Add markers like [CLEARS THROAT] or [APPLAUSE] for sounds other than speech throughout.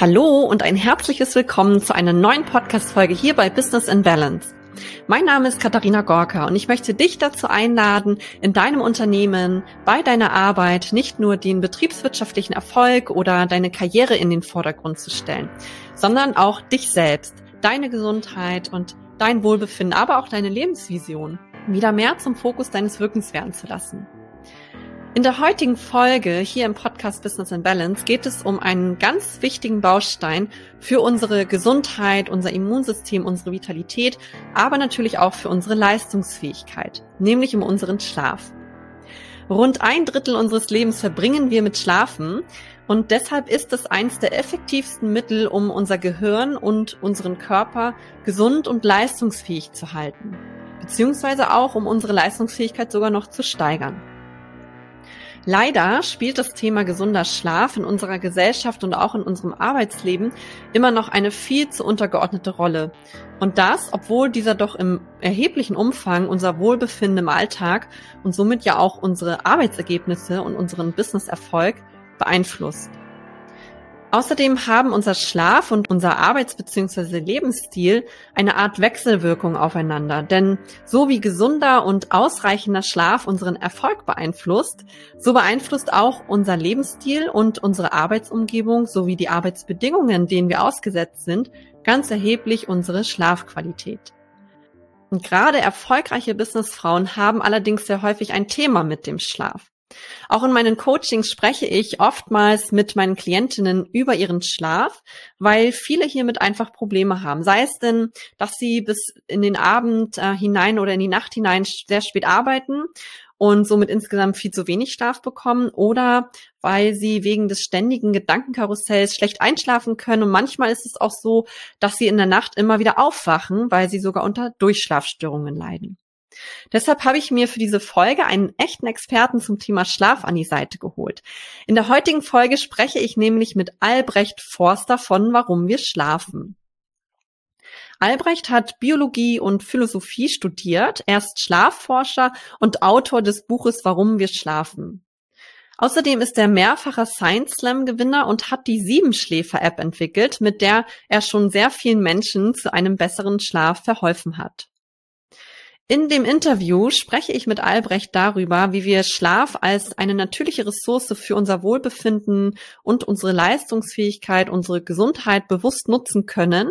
Hallo und ein herzliches Willkommen zu einer neuen Podcast-Folge hier bei Business in Balance. Mein Name ist Katharina Gorka und ich möchte dich dazu einladen, in deinem Unternehmen, bei deiner Arbeit nicht nur den betriebswirtschaftlichen Erfolg oder deine Karriere in den Vordergrund zu stellen, sondern auch dich selbst, deine Gesundheit und dein Wohlbefinden, aber auch deine Lebensvision wieder mehr zum Fokus deines Wirkens werden zu lassen. In der heutigen Folge hier im Podcast Business in Balance geht es um einen ganz wichtigen Baustein für unsere Gesundheit, unser Immunsystem, unsere Vitalität, aber natürlich auch für unsere Leistungsfähigkeit, nämlich um unseren Schlaf. Rund ein Drittel unseres Lebens verbringen wir mit Schlafen und deshalb ist es eines der effektivsten Mittel, um unser Gehirn und unseren Körper gesund und leistungsfähig zu halten, beziehungsweise auch um unsere Leistungsfähigkeit sogar noch zu steigern. Leider spielt das Thema gesunder Schlaf in unserer Gesellschaft und auch in unserem Arbeitsleben immer noch eine viel zu untergeordnete Rolle. Und das, obwohl dieser doch im erheblichen Umfang unser Wohlbefinden im Alltag und somit ja auch unsere Arbeitsergebnisse und unseren Businesserfolg beeinflusst. Außerdem haben unser Schlaf und unser Arbeits- bzw. Lebensstil eine Art Wechselwirkung aufeinander. Denn so wie gesunder und ausreichender Schlaf unseren Erfolg beeinflusst, so beeinflusst auch unser Lebensstil und unsere Arbeitsumgebung sowie die Arbeitsbedingungen, denen wir ausgesetzt sind, ganz erheblich unsere Schlafqualität. Und gerade erfolgreiche Businessfrauen haben allerdings sehr häufig ein Thema mit dem Schlaf. Auch in meinen Coachings spreche ich oftmals mit meinen Klientinnen über ihren Schlaf, weil viele hiermit einfach Probleme haben. Sei es denn, dass sie bis in den Abend äh, hinein oder in die Nacht hinein sehr spät arbeiten und somit insgesamt viel zu wenig Schlaf bekommen oder weil sie wegen des ständigen Gedankenkarussells schlecht einschlafen können. Und manchmal ist es auch so, dass sie in der Nacht immer wieder aufwachen, weil sie sogar unter Durchschlafstörungen leiden. Deshalb habe ich mir für diese Folge einen echten Experten zum Thema Schlaf an die Seite geholt. In der heutigen Folge spreche ich nämlich mit Albrecht Forster von Warum wir schlafen. Albrecht hat Biologie und Philosophie studiert. Er ist Schlafforscher und Autor des Buches Warum wir schlafen. Außerdem ist er mehrfacher Science Slam Gewinner und hat die Siebenschläfer App entwickelt, mit der er schon sehr vielen Menschen zu einem besseren Schlaf verholfen hat. In dem Interview spreche ich mit Albrecht darüber, wie wir Schlaf als eine natürliche Ressource für unser Wohlbefinden und unsere Leistungsfähigkeit, unsere Gesundheit bewusst nutzen können,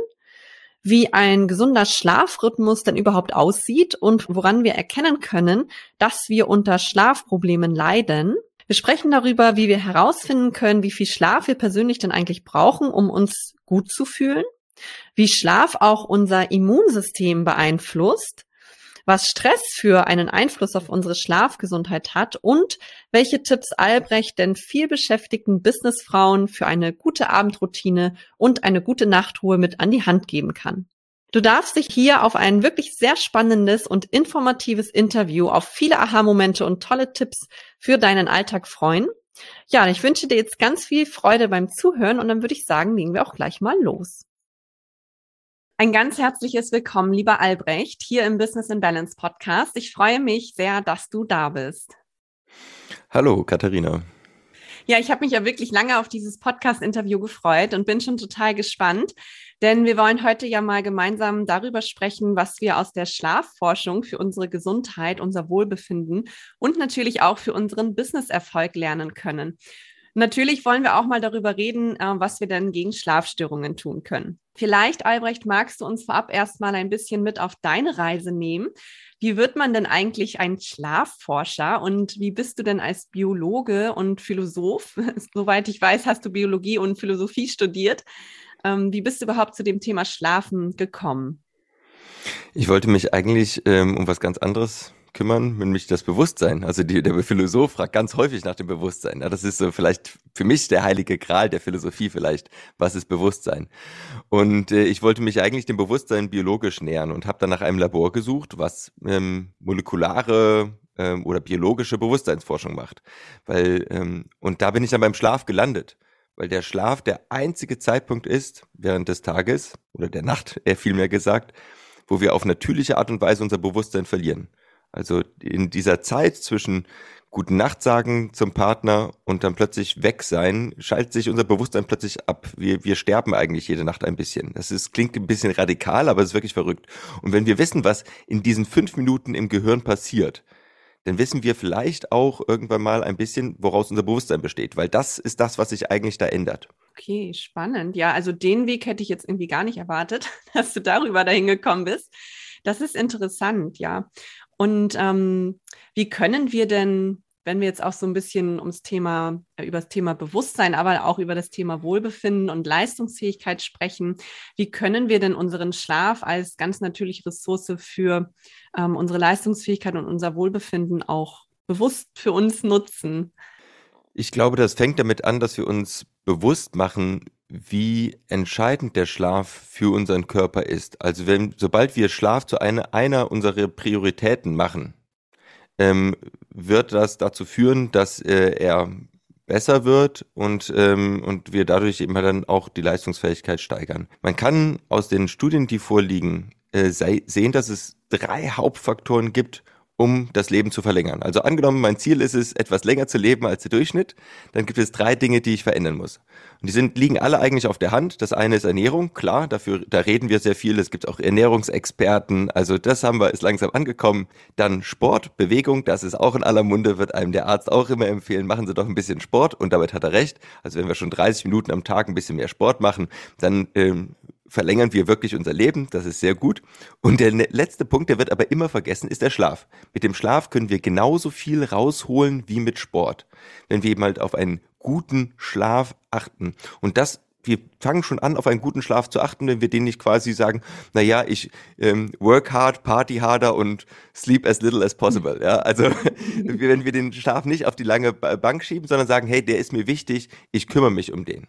wie ein gesunder Schlafrhythmus denn überhaupt aussieht und woran wir erkennen können, dass wir unter Schlafproblemen leiden. Wir sprechen darüber, wie wir herausfinden können, wie viel Schlaf wir persönlich denn eigentlich brauchen, um uns gut zu fühlen, wie Schlaf auch unser Immunsystem beeinflusst, was Stress für einen Einfluss auf unsere Schlafgesundheit hat und welche Tipps Albrecht denn viel beschäftigten Businessfrauen für eine gute Abendroutine und eine gute Nachtruhe mit an die Hand geben kann. Du darfst dich hier auf ein wirklich sehr spannendes und informatives Interview, auf viele Aha-Momente und tolle Tipps für deinen Alltag freuen. Ja, ich wünsche dir jetzt ganz viel Freude beim Zuhören und dann würde ich sagen, legen wir auch gleich mal los. Ein ganz herzliches Willkommen, lieber Albrecht, hier im Business in Balance Podcast. Ich freue mich sehr, dass du da bist. Hallo, Katharina. Ja, ich habe mich ja wirklich lange auf dieses Podcast-Interview gefreut und bin schon total gespannt, denn wir wollen heute ja mal gemeinsam darüber sprechen, was wir aus der Schlafforschung für unsere Gesundheit, unser Wohlbefinden und natürlich auch für unseren Business-Erfolg lernen können. Natürlich wollen wir auch mal darüber reden, äh, was wir denn gegen Schlafstörungen tun können. Vielleicht, Albrecht, magst du uns vorab erstmal ein bisschen mit auf deine Reise nehmen. Wie wird man denn eigentlich ein Schlafforscher und wie bist du denn als Biologe und Philosoph, [LAUGHS] soweit ich weiß, hast du Biologie und Philosophie studiert, ähm, wie bist du überhaupt zu dem Thema Schlafen gekommen? Ich wollte mich eigentlich ähm, um was ganz anderes kümmern, nämlich das Bewusstsein. Also die, der Philosoph fragt ganz häufig nach dem Bewusstsein. Ja, das ist so vielleicht für mich der heilige Gral der Philosophie vielleicht. Was ist Bewusstsein? Und äh, ich wollte mich eigentlich dem Bewusstsein biologisch nähern und habe dann nach einem Labor gesucht, was ähm, molekulare ähm, oder biologische Bewusstseinsforschung macht. Weil ähm, und da bin ich dann beim Schlaf gelandet weil der Schlaf der einzige Zeitpunkt ist während des Tages oder der Nacht, eher vielmehr gesagt, wo wir auf natürliche Art und Weise unser Bewusstsein verlieren. Also in dieser Zeit zwischen guten Nacht sagen zum Partner und dann plötzlich weg sein, schaltet sich unser Bewusstsein plötzlich ab. Wir, wir sterben eigentlich jede Nacht ein bisschen. Das ist, klingt ein bisschen radikal, aber es ist wirklich verrückt. Und wenn wir wissen, was in diesen fünf Minuten im Gehirn passiert, dann wissen wir vielleicht auch irgendwann mal ein bisschen, woraus unser Bewusstsein besteht, weil das ist das, was sich eigentlich da ändert. Okay, spannend. Ja, also den Weg hätte ich jetzt irgendwie gar nicht erwartet, [LAUGHS] dass du darüber dahin gekommen bist. Das ist interessant, ja. Und ähm, wie können wir denn, wenn wir jetzt auch so ein bisschen ums Thema, äh, über das Thema Bewusstsein, aber auch über das Thema Wohlbefinden und Leistungsfähigkeit sprechen, wie können wir denn unseren Schlaf als ganz natürliche Ressource für ähm, unsere Leistungsfähigkeit und unser Wohlbefinden auch bewusst für uns nutzen? Ich glaube, das fängt damit an, dass wir uns bewusst machen, wie entscheidend der Schlaf für unseren Körper ist. Also wenn, sobald wir Schlaf zu einer, einer unserer Prioritäten machen, ähm, wird das dazu führen, dass äh, er besser wird und, ähm, und wir dadurch eben dann auch die Leistungsfähigkeit steigern. Man kann aus den Studien, die vorliegen, äh, sehen, dass es drei Hauptfaktoren gibt, um das Leben zu verlängern. Also angenommen, mein Ziel ist es, etwas länger zu leben als der Durchschnitt, dann gibt es drei Dinge, die ich verändern muss. Und die sind, liegen alle eigentlich auf der Hand. Das eine ist Ernährung, klar, dafür, da reden wir sehr viel. Es gibt auch Ernährungsexperten. Also das haben wir, ist langsam angekommen. Dann Sport, Bewegung, das ist auch in aller Munde, wird einem der Arzt auch immer empfehlen, machen Sie doch ein bisschen Sport und damit hat er recht. Also wenn wir schon 30 Minuten am Tag ein bisschen mehr Sport machen, dann ähm, verlängern wir wirklich unser Leben. Das ist sehr gut. Und der letzte Punkt, der wird aber immer vergessen, ist der Schlaf. Mit dem Schlaf können wir genauso viel rausholen wie mit Sport. Wenn wir eben halt auf einen guten Schlaf achten. Und das wir fangen schon an, auf einen guten Schlaf zu achten, wenn wir den nicht quasi sagen, na ja, ich ähm, work hard, party harder und sleep as little as possible. Ja, also [LAUGHS] wenn wir den Schlaf nicht auf die lange Bank schieben, sondern sagen, hey, der ist mir wichtig, ich kümmere mich um den.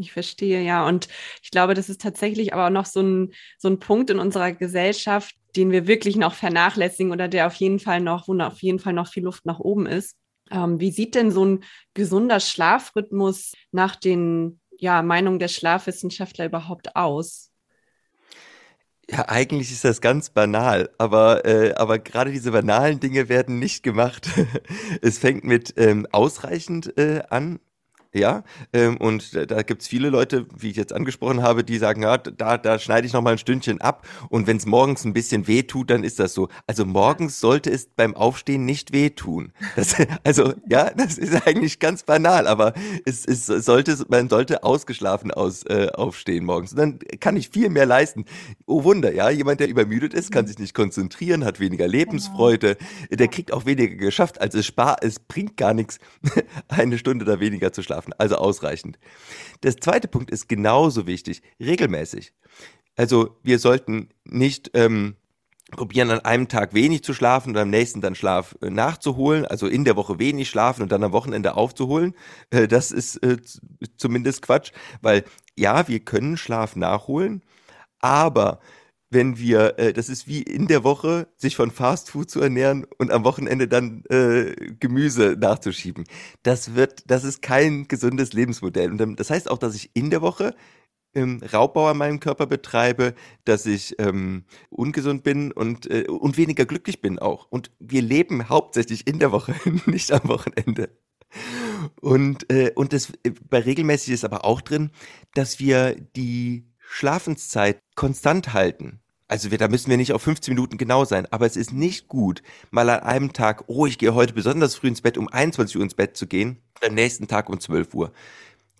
Ich verstehe, ja. Und ich glaube, das ist tatsächlich aber auch noch so ein, so ein Punkt in unserer Gesellschaft, den wir wirklich noch vernachlässigen oder der auf jeden Fall noch, wo auf jeden Fall noch viel Luft nach oben ist. Ähm, wie sieht denn so ein gesunder Schlafrhythmus nach den ja, Meinungen der Schlafwissenschaftler überhaupt aus? Ja, eigentlich ist das ganz banal, aber, äh, aber gerade diese banalen Dinge werden nicht gemacht. [LAUGHS] es fängt mit ähm, ausreichend äh, an, ja, ähm, und da, da gibt es viele Leute, wie ich jetzt angesprochen habe, die sagen, ja, da, da schneide ich noch mal ein Stündchen ab und wenn es morgens ein bisschen weh tut, dann ist das so. Also morgens sollte es beim Aufstehen nicht wehtun. Das, [LAUGHS] also ja, das ist eigentlich ganz banal, aber es, es sollte, man sollte ausgeschlafen aus, äh, aufstehen morgens. Und dann kann ich viel mehr leisten. Oh Wunder, ja, jemand, der übermüdet ist, kann sich nicht konzentrieren, hat weniger Lebensfreude, der kriegt auch weniger geschafft. Also es, spar, es bringt gar nichts, [LAUGHS] eine Stunde da weniger zu schlafen schlafen, also ausreichend. Der zweite Punkt ist genauso wichtig, regelmäßig. Also wir sollten nicht ähm, probieren, an einem Tag wenig zu schlafen und am nächsten dann Schlaf äh, nachzuholen, also in der Woche wenig schlafen und dann am Wochenende aufzuholen. Äh, das ist äh, zumindest Quatsch, weil ja, wir können Schlaf nachholen, aber wenn wir, äh, das ist wie in der Woche, sich von Fast Food zu ernähren und am Wochenende dann äh, Gemüse nachzuschieben. Das wird, das ist kein gesundes Lebensmodell. Und das heißt auch, dass ich in der Woche ähm, Raubbau an meinem Körper betreibe, dass ich ähm, ungesund bin und, äh, und weniger glücklich bin auch. Und wir leben hauptsächlich in der Woche, [LAUGHS] nicht am Wochenende. Und, äh, und das äh, bei regelmäßig ist aber auch drin, dass wir die Schlafenszeit konstant halten. Also wir, da müssen wir nicht auf 15 Minuten genau sein, aber es ist nicht gut, mal an einem Tag, oh, ich gehe heute besonders früh ins Bett, um 21 Uhr ins Bett zu gehen, am nächsten Tag um 12 Uhr.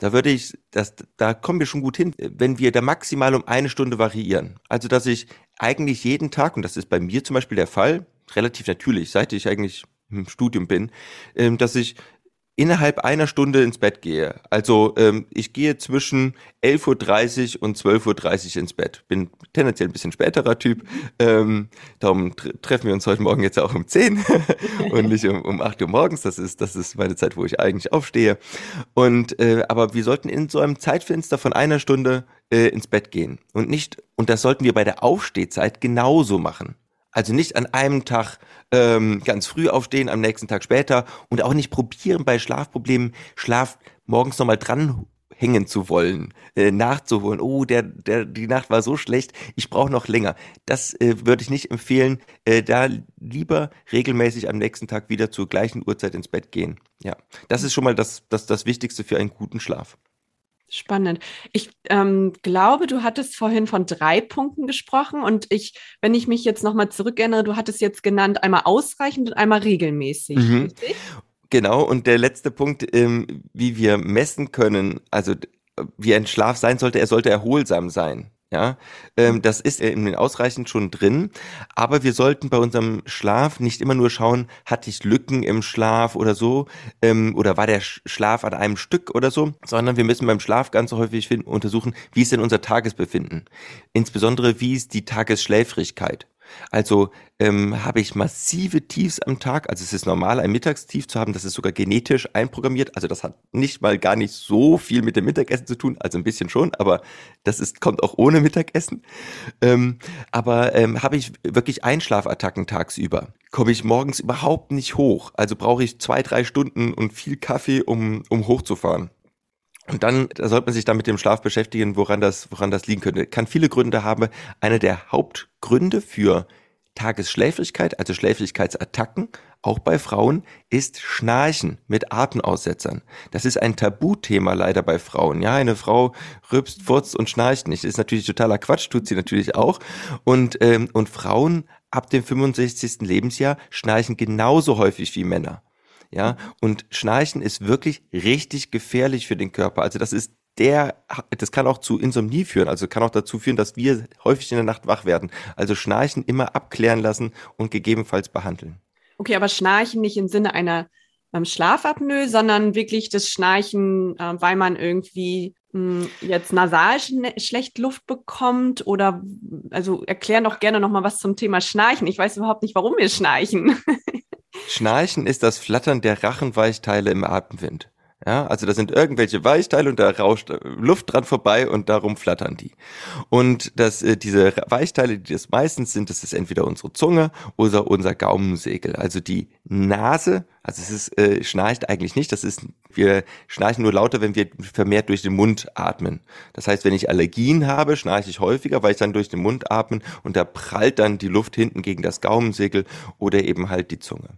Da würde ich, das, da kommen wir schon gut hin, wenn wir da maximal um eine Stunde variieren. Also dass ich eigentlich jeden Tag, und das ist bei mir zum Beispiel der Fall, relativ natürlich, seit ich eigentlich im Studium bin, ähm, dass ich innerhalb einer Stunde ins Bett gehe. Also ähm, ich gehe zwischen 11.30 Uhr und 12.30 Uhr ins Bett. Bin tendenziell ein bisschen späterer Typ. Ähm, darum treffen wir uns heute Morgen jetzt auch um 10 [LAUGHS] und nicht um, um 8 Uhr morgens. Das ist, das ist meine Zeit, wo ich eigentlich aufstehe. Und äh, aber wir sollten in so einem Zeitfenster von einer Stunde äh, ins Bett gehen. Und nicht, und das sollten wir bei der Aufstehzeit genauso machen. Also nicht an einem Tag ähm, ganz früh aufstehen, am nächsten Tag später und auch nicht probieren bei Schlafproblemen Schlaf morgens nochmal dran nachhängen zu wollen, äh, nachzuholen. Oh, der, der, die Nacht war so schlecht, ich brauche noch länger. Das äh, würde ich nicht empfehlen. Äh, da lieber regelmäßig am nächsten Tag wieder zur gleichen Uhrzeit ins Bett gehen. Ja, das ist schon mal das, das, das Wichtigste für einen guten Schlaf. Spannend. Ich ähm, glaube, du hattest vorhin von drei Punkten gesprochen und ich, wenn ich mich jetzt nochmal zurückerinnere, du hattest jetzt genannt, einmal ausreichend und einmal regelmäßig. Mhm. Genau, und der letzte Punkt, ähm, wie wir messen können, also wie ein Schlaf sein sollte, er sollte erholsam sein. Ja, ähm, das ist in den ausreichend schon drin, aber wir sollten bei unserem Schlaf nicht immer nur schauen, hatte ich Lücken im Schlaf oder so, ähm, oder war der Schlaf an einem Stück oder so, sondern wir müssen beim Schlaf ganz häufig untersuchen, wie ist denn unser Tagesbefinden, insbesondere wie ist die Tagesschläfrigkeit. Also ähm, habe ich massive Tiefs am Tag. Also es ist normal, ein Mittagstief zu haben. Das ist sogar genetisch einprogrammiert. Also das hat nicht mal gar nicht so viel mit dem Mittagessen zu tun. Also ein bisschen schon, aber das ist, kommt auch ohne Mittagessen. Ähm, aber ähm, habe ich wirklich Einschlafattacken tagsüber, komme ich morgens überhaupt nicht hoch. Also brauche ich zwei, drei Stunden und viel Kaffee, um, um hochzufahren. Und dann da sollte man sich dann mit dem Schlaf beschäftigen, woran das, woran das liegen könnte. Kann viele Gründe haben. Einer der Hauptgründe für Tagesschläfrigkeit, also Schläfrigkeitsattacken, auch bei Frauen, ist Schnarchen mit Atemaussetzern. Das ist ein Tabuthema leider bei Frauen. Ja, eine Frau rübst, furzt und schnarcht nicht. Das ist natürlich totaler Quatsch, tut sie natürlich auch. Und, ähm, und Frauen ab dem 65. Lebensjahr schnarchen genauso häufig wie Männer. Ja, und Schnarchen ist wirklich richtig gefährlich für den Körper. Also das ist der, das kann auch zu Insomnie führen, also kann auch dazu führen, dass wir häufig in der Nacht wach werden. Also Schnarchen immer abklären lassen und gegebenenfalls behandeln. Okay, aber Schnarchen nicht im Sinne einer ähm, Schlafapnoe, sondern wirklich das Schnarchen, äh, weil man irgendwie mh, hm, jetzt nasal sch schlecht Luft bekommt oder also erklär doch gerne noch mal was zum Thema Schnarchen. Ich weiß überhaupt nicht, warum wir schnarchen. [LAUGHS] Schnarchen ist das Flattern der Rachenweichteile im Atemwind. Ja, also da sind irgendwelche Weichteile und da rauscht Luft dran vorbei und darum flattern die. Und das, äh, diese Weichteile, die das meistens sind, das ist entweder unsere Zunge oder unser Gaumensegel. Also die Nase, also es ist, äh, schnarcht eigentlich nicht, das ist, wir schnarchen nur lauter, wenn wir vermehrt durch den Mund atmen. Das heißt, wenn ich Allergien habe, schnarche ich häufiger, weil ich dann durch den Mund atme und da prallt dann die Luft hinten gegen das Gaumensegel oder eben halt die Zunge.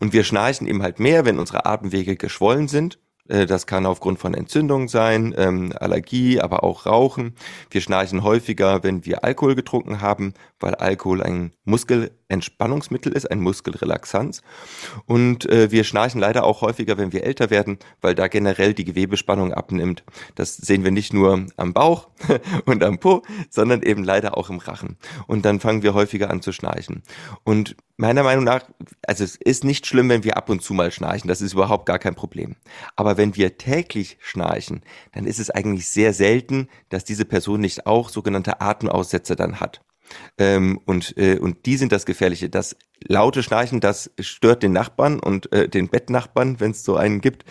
Und wir schnarchen eben halt mehr, wenn unsere Atemwege geschwollen sind äh, das kann aufgrund von Entzündung sein, ähm, Allergie, aber auch Rauchen. Wir schnarchen häufiger, wenn wir Alkohol getrunken haben, weil Alkohol ein Muskelentspannungsmittel ist, ein Muskelrelaxanz. Und äh, wir schnarchen leider auch häufiger, wenn wir älter werden, weil da generell die Gewebespannung abnimmt. Das sehen wir nicht nur am Bauch [LAUGHS] und am Po, sondern eben leider auch im Rachen. Und dann fangen wir häufiger an zu schnarchen. Und meiner Meinung nach, also es ist nicht schlimm, wenn wir ab und zu mal schnarchen. Das ist überhaupt gar kein Problem. Aber wenn wir täglich schnarchen, dann ist es eigentlich sehr selten, dass diese Person nicht auch sogenannte Atemaussätze dann hat. Ähm, und, äh, und die sind das Gefährliche. Das laute Schnarchen, das stört den Nachbarn und äh, den Bettnachbarn, wenn es so einen gibt.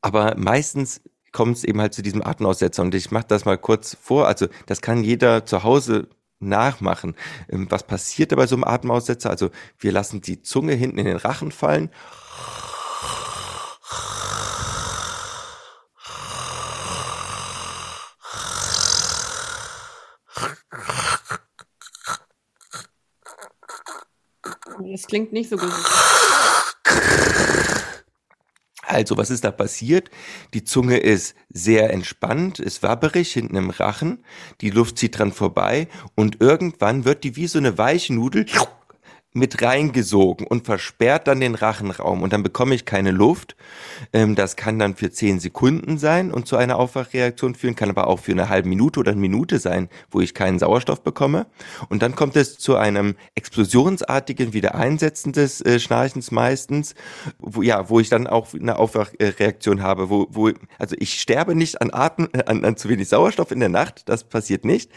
Aber meistens kommt es eben halt zu diesem Atemaussetzer. Und ich mache das mal kurz vor. Also das kann jeder zu Hause nachmachen. Ähm, was passiert da bei so einem Atemaussetzer? Also wir lassen die Zunge hinten in den Rachen fallen. Das klingt nicht so gut. Also, was ist da passiert? Die Zunge ist sehr entspannt, ist wabberig hinten im Rachen, die Luft zieht dran vorbei und irgendwann wird die wie so eine weiche Nudel mit reingesogen und versperrt dann den Rachenraum. Und dann bekomme ich keine Luft. Ähm, das kann dann für zehn Sekunden sein und zu einer Aufwachreaktion führen, kann aber auch für eine halbe Minute oder eine Minute sein, wo ich keinen Sauerstoff bekomme. Und dann kommt es zu einem explosionsartigen Wiedereinsetzen des äh, Schnarchens meistens, wo, ja, wo ich dann auch eine Aufwachreaktion habe, wo, wo, also ich sterbe nicht an Atem, äh, an, an zu wenig Sauerstoff in der Nacht, das passiert nicht,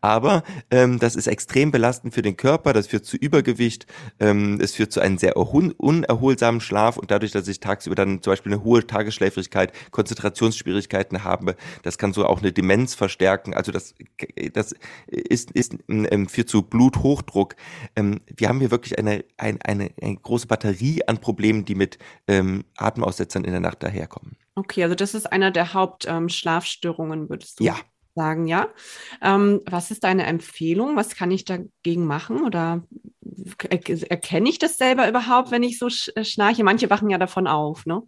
aber ähm, das ist extrem belastend für den Körper, das führt zu Übergewicht, nicht. Ähm, es führt zu einem sehr unerholsamen Schlaf und dadurch, dass ich tagsüber dann zum Beispiel eine hohe Tagesschläfrigkeit, Konzentrationsschwierigkeiten habe, das kann so auch eine Demenz verstärken. Also das, das ist, ist ähm, führt zu Bluthochdruck. Ähm, wir haben hier wirklich eine, eine, eine, eine große Batterie an Problemen, die mit ähm, Atemaussetzern in der Nacht daherkommen. Okay, also das ist einer der Hauptschlafstörungen, ähm, würdest du ja. sagen, ja? Ähm, was ist deine Empfehlung? Was kann ich dagegen machen? Oder erkenne ich das selber überhaupt, wenn ich so äh, schnarche? Manche wachen ja davon auf, ne?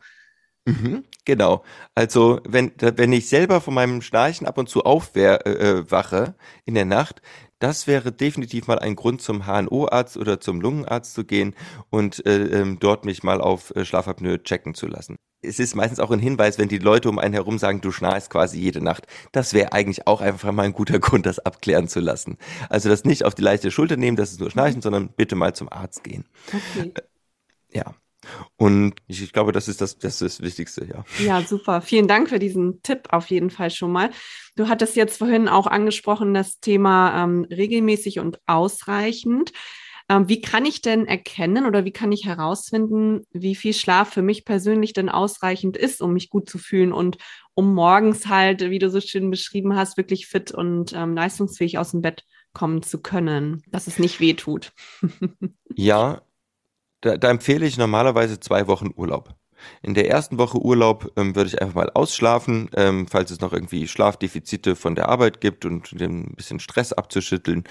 Mhm, genau. Also wenn, wenn ich selber von meinem Schnarchen ab und zu aufwache äh, äh in der Nacht, das wäre definitiv mal ein Grund zum HNO-Arzt oder zum Lungenarzt zu gehen und äh, ähm, dort mich mal auf äh, Schlafapnoe checken zu lassen. Es ist meistens auch ein Hinweis, wenn die Leute um einen herum sagen, du schnarchst quasi jede Nacht. Das wäre eigentlich auch einfach mal ein guter [LAUGHS] Grund, das abklären zu lassen. Also das nicht auf die leichte Schulter nehmen, das ist nur Schnarchen, sondern bitte mal zum Arzt gehen. Okay. Äh, ja. Und ich, ich, glaube, das ist das, das ist das Wichtigste, ja. Ja, super. Vielen Dank für diesen Tipp auf jeden Fall schon mal. Du hattest jetzt vorhin auch angesprochen, das Thema ähm, regelmäßig und ausreichend. Ähm, wie kann ich denn erkennen oder wie kann ich herausfinden, wie viel Schlaf für mich persönlich denn ausreichend ist, um mich gut zu fühlen und um morgens halt, wie du so schön beschrieben hast, wirklich fit und ähm, leistungsfähig aus dem Bett kommen zu können, dass es nicht weh tut? [LAUGHS] ja, da, da empfehle ich normalerweise zwei Wochen Urlaub. In der ersten Woche Urlaub ähm, würde ich einfach mal ausschlafen, ähm, falls es noch irgendwie Schlafdefizite von der Arbeit gibt und ein bisschen Stress abzuschütteln.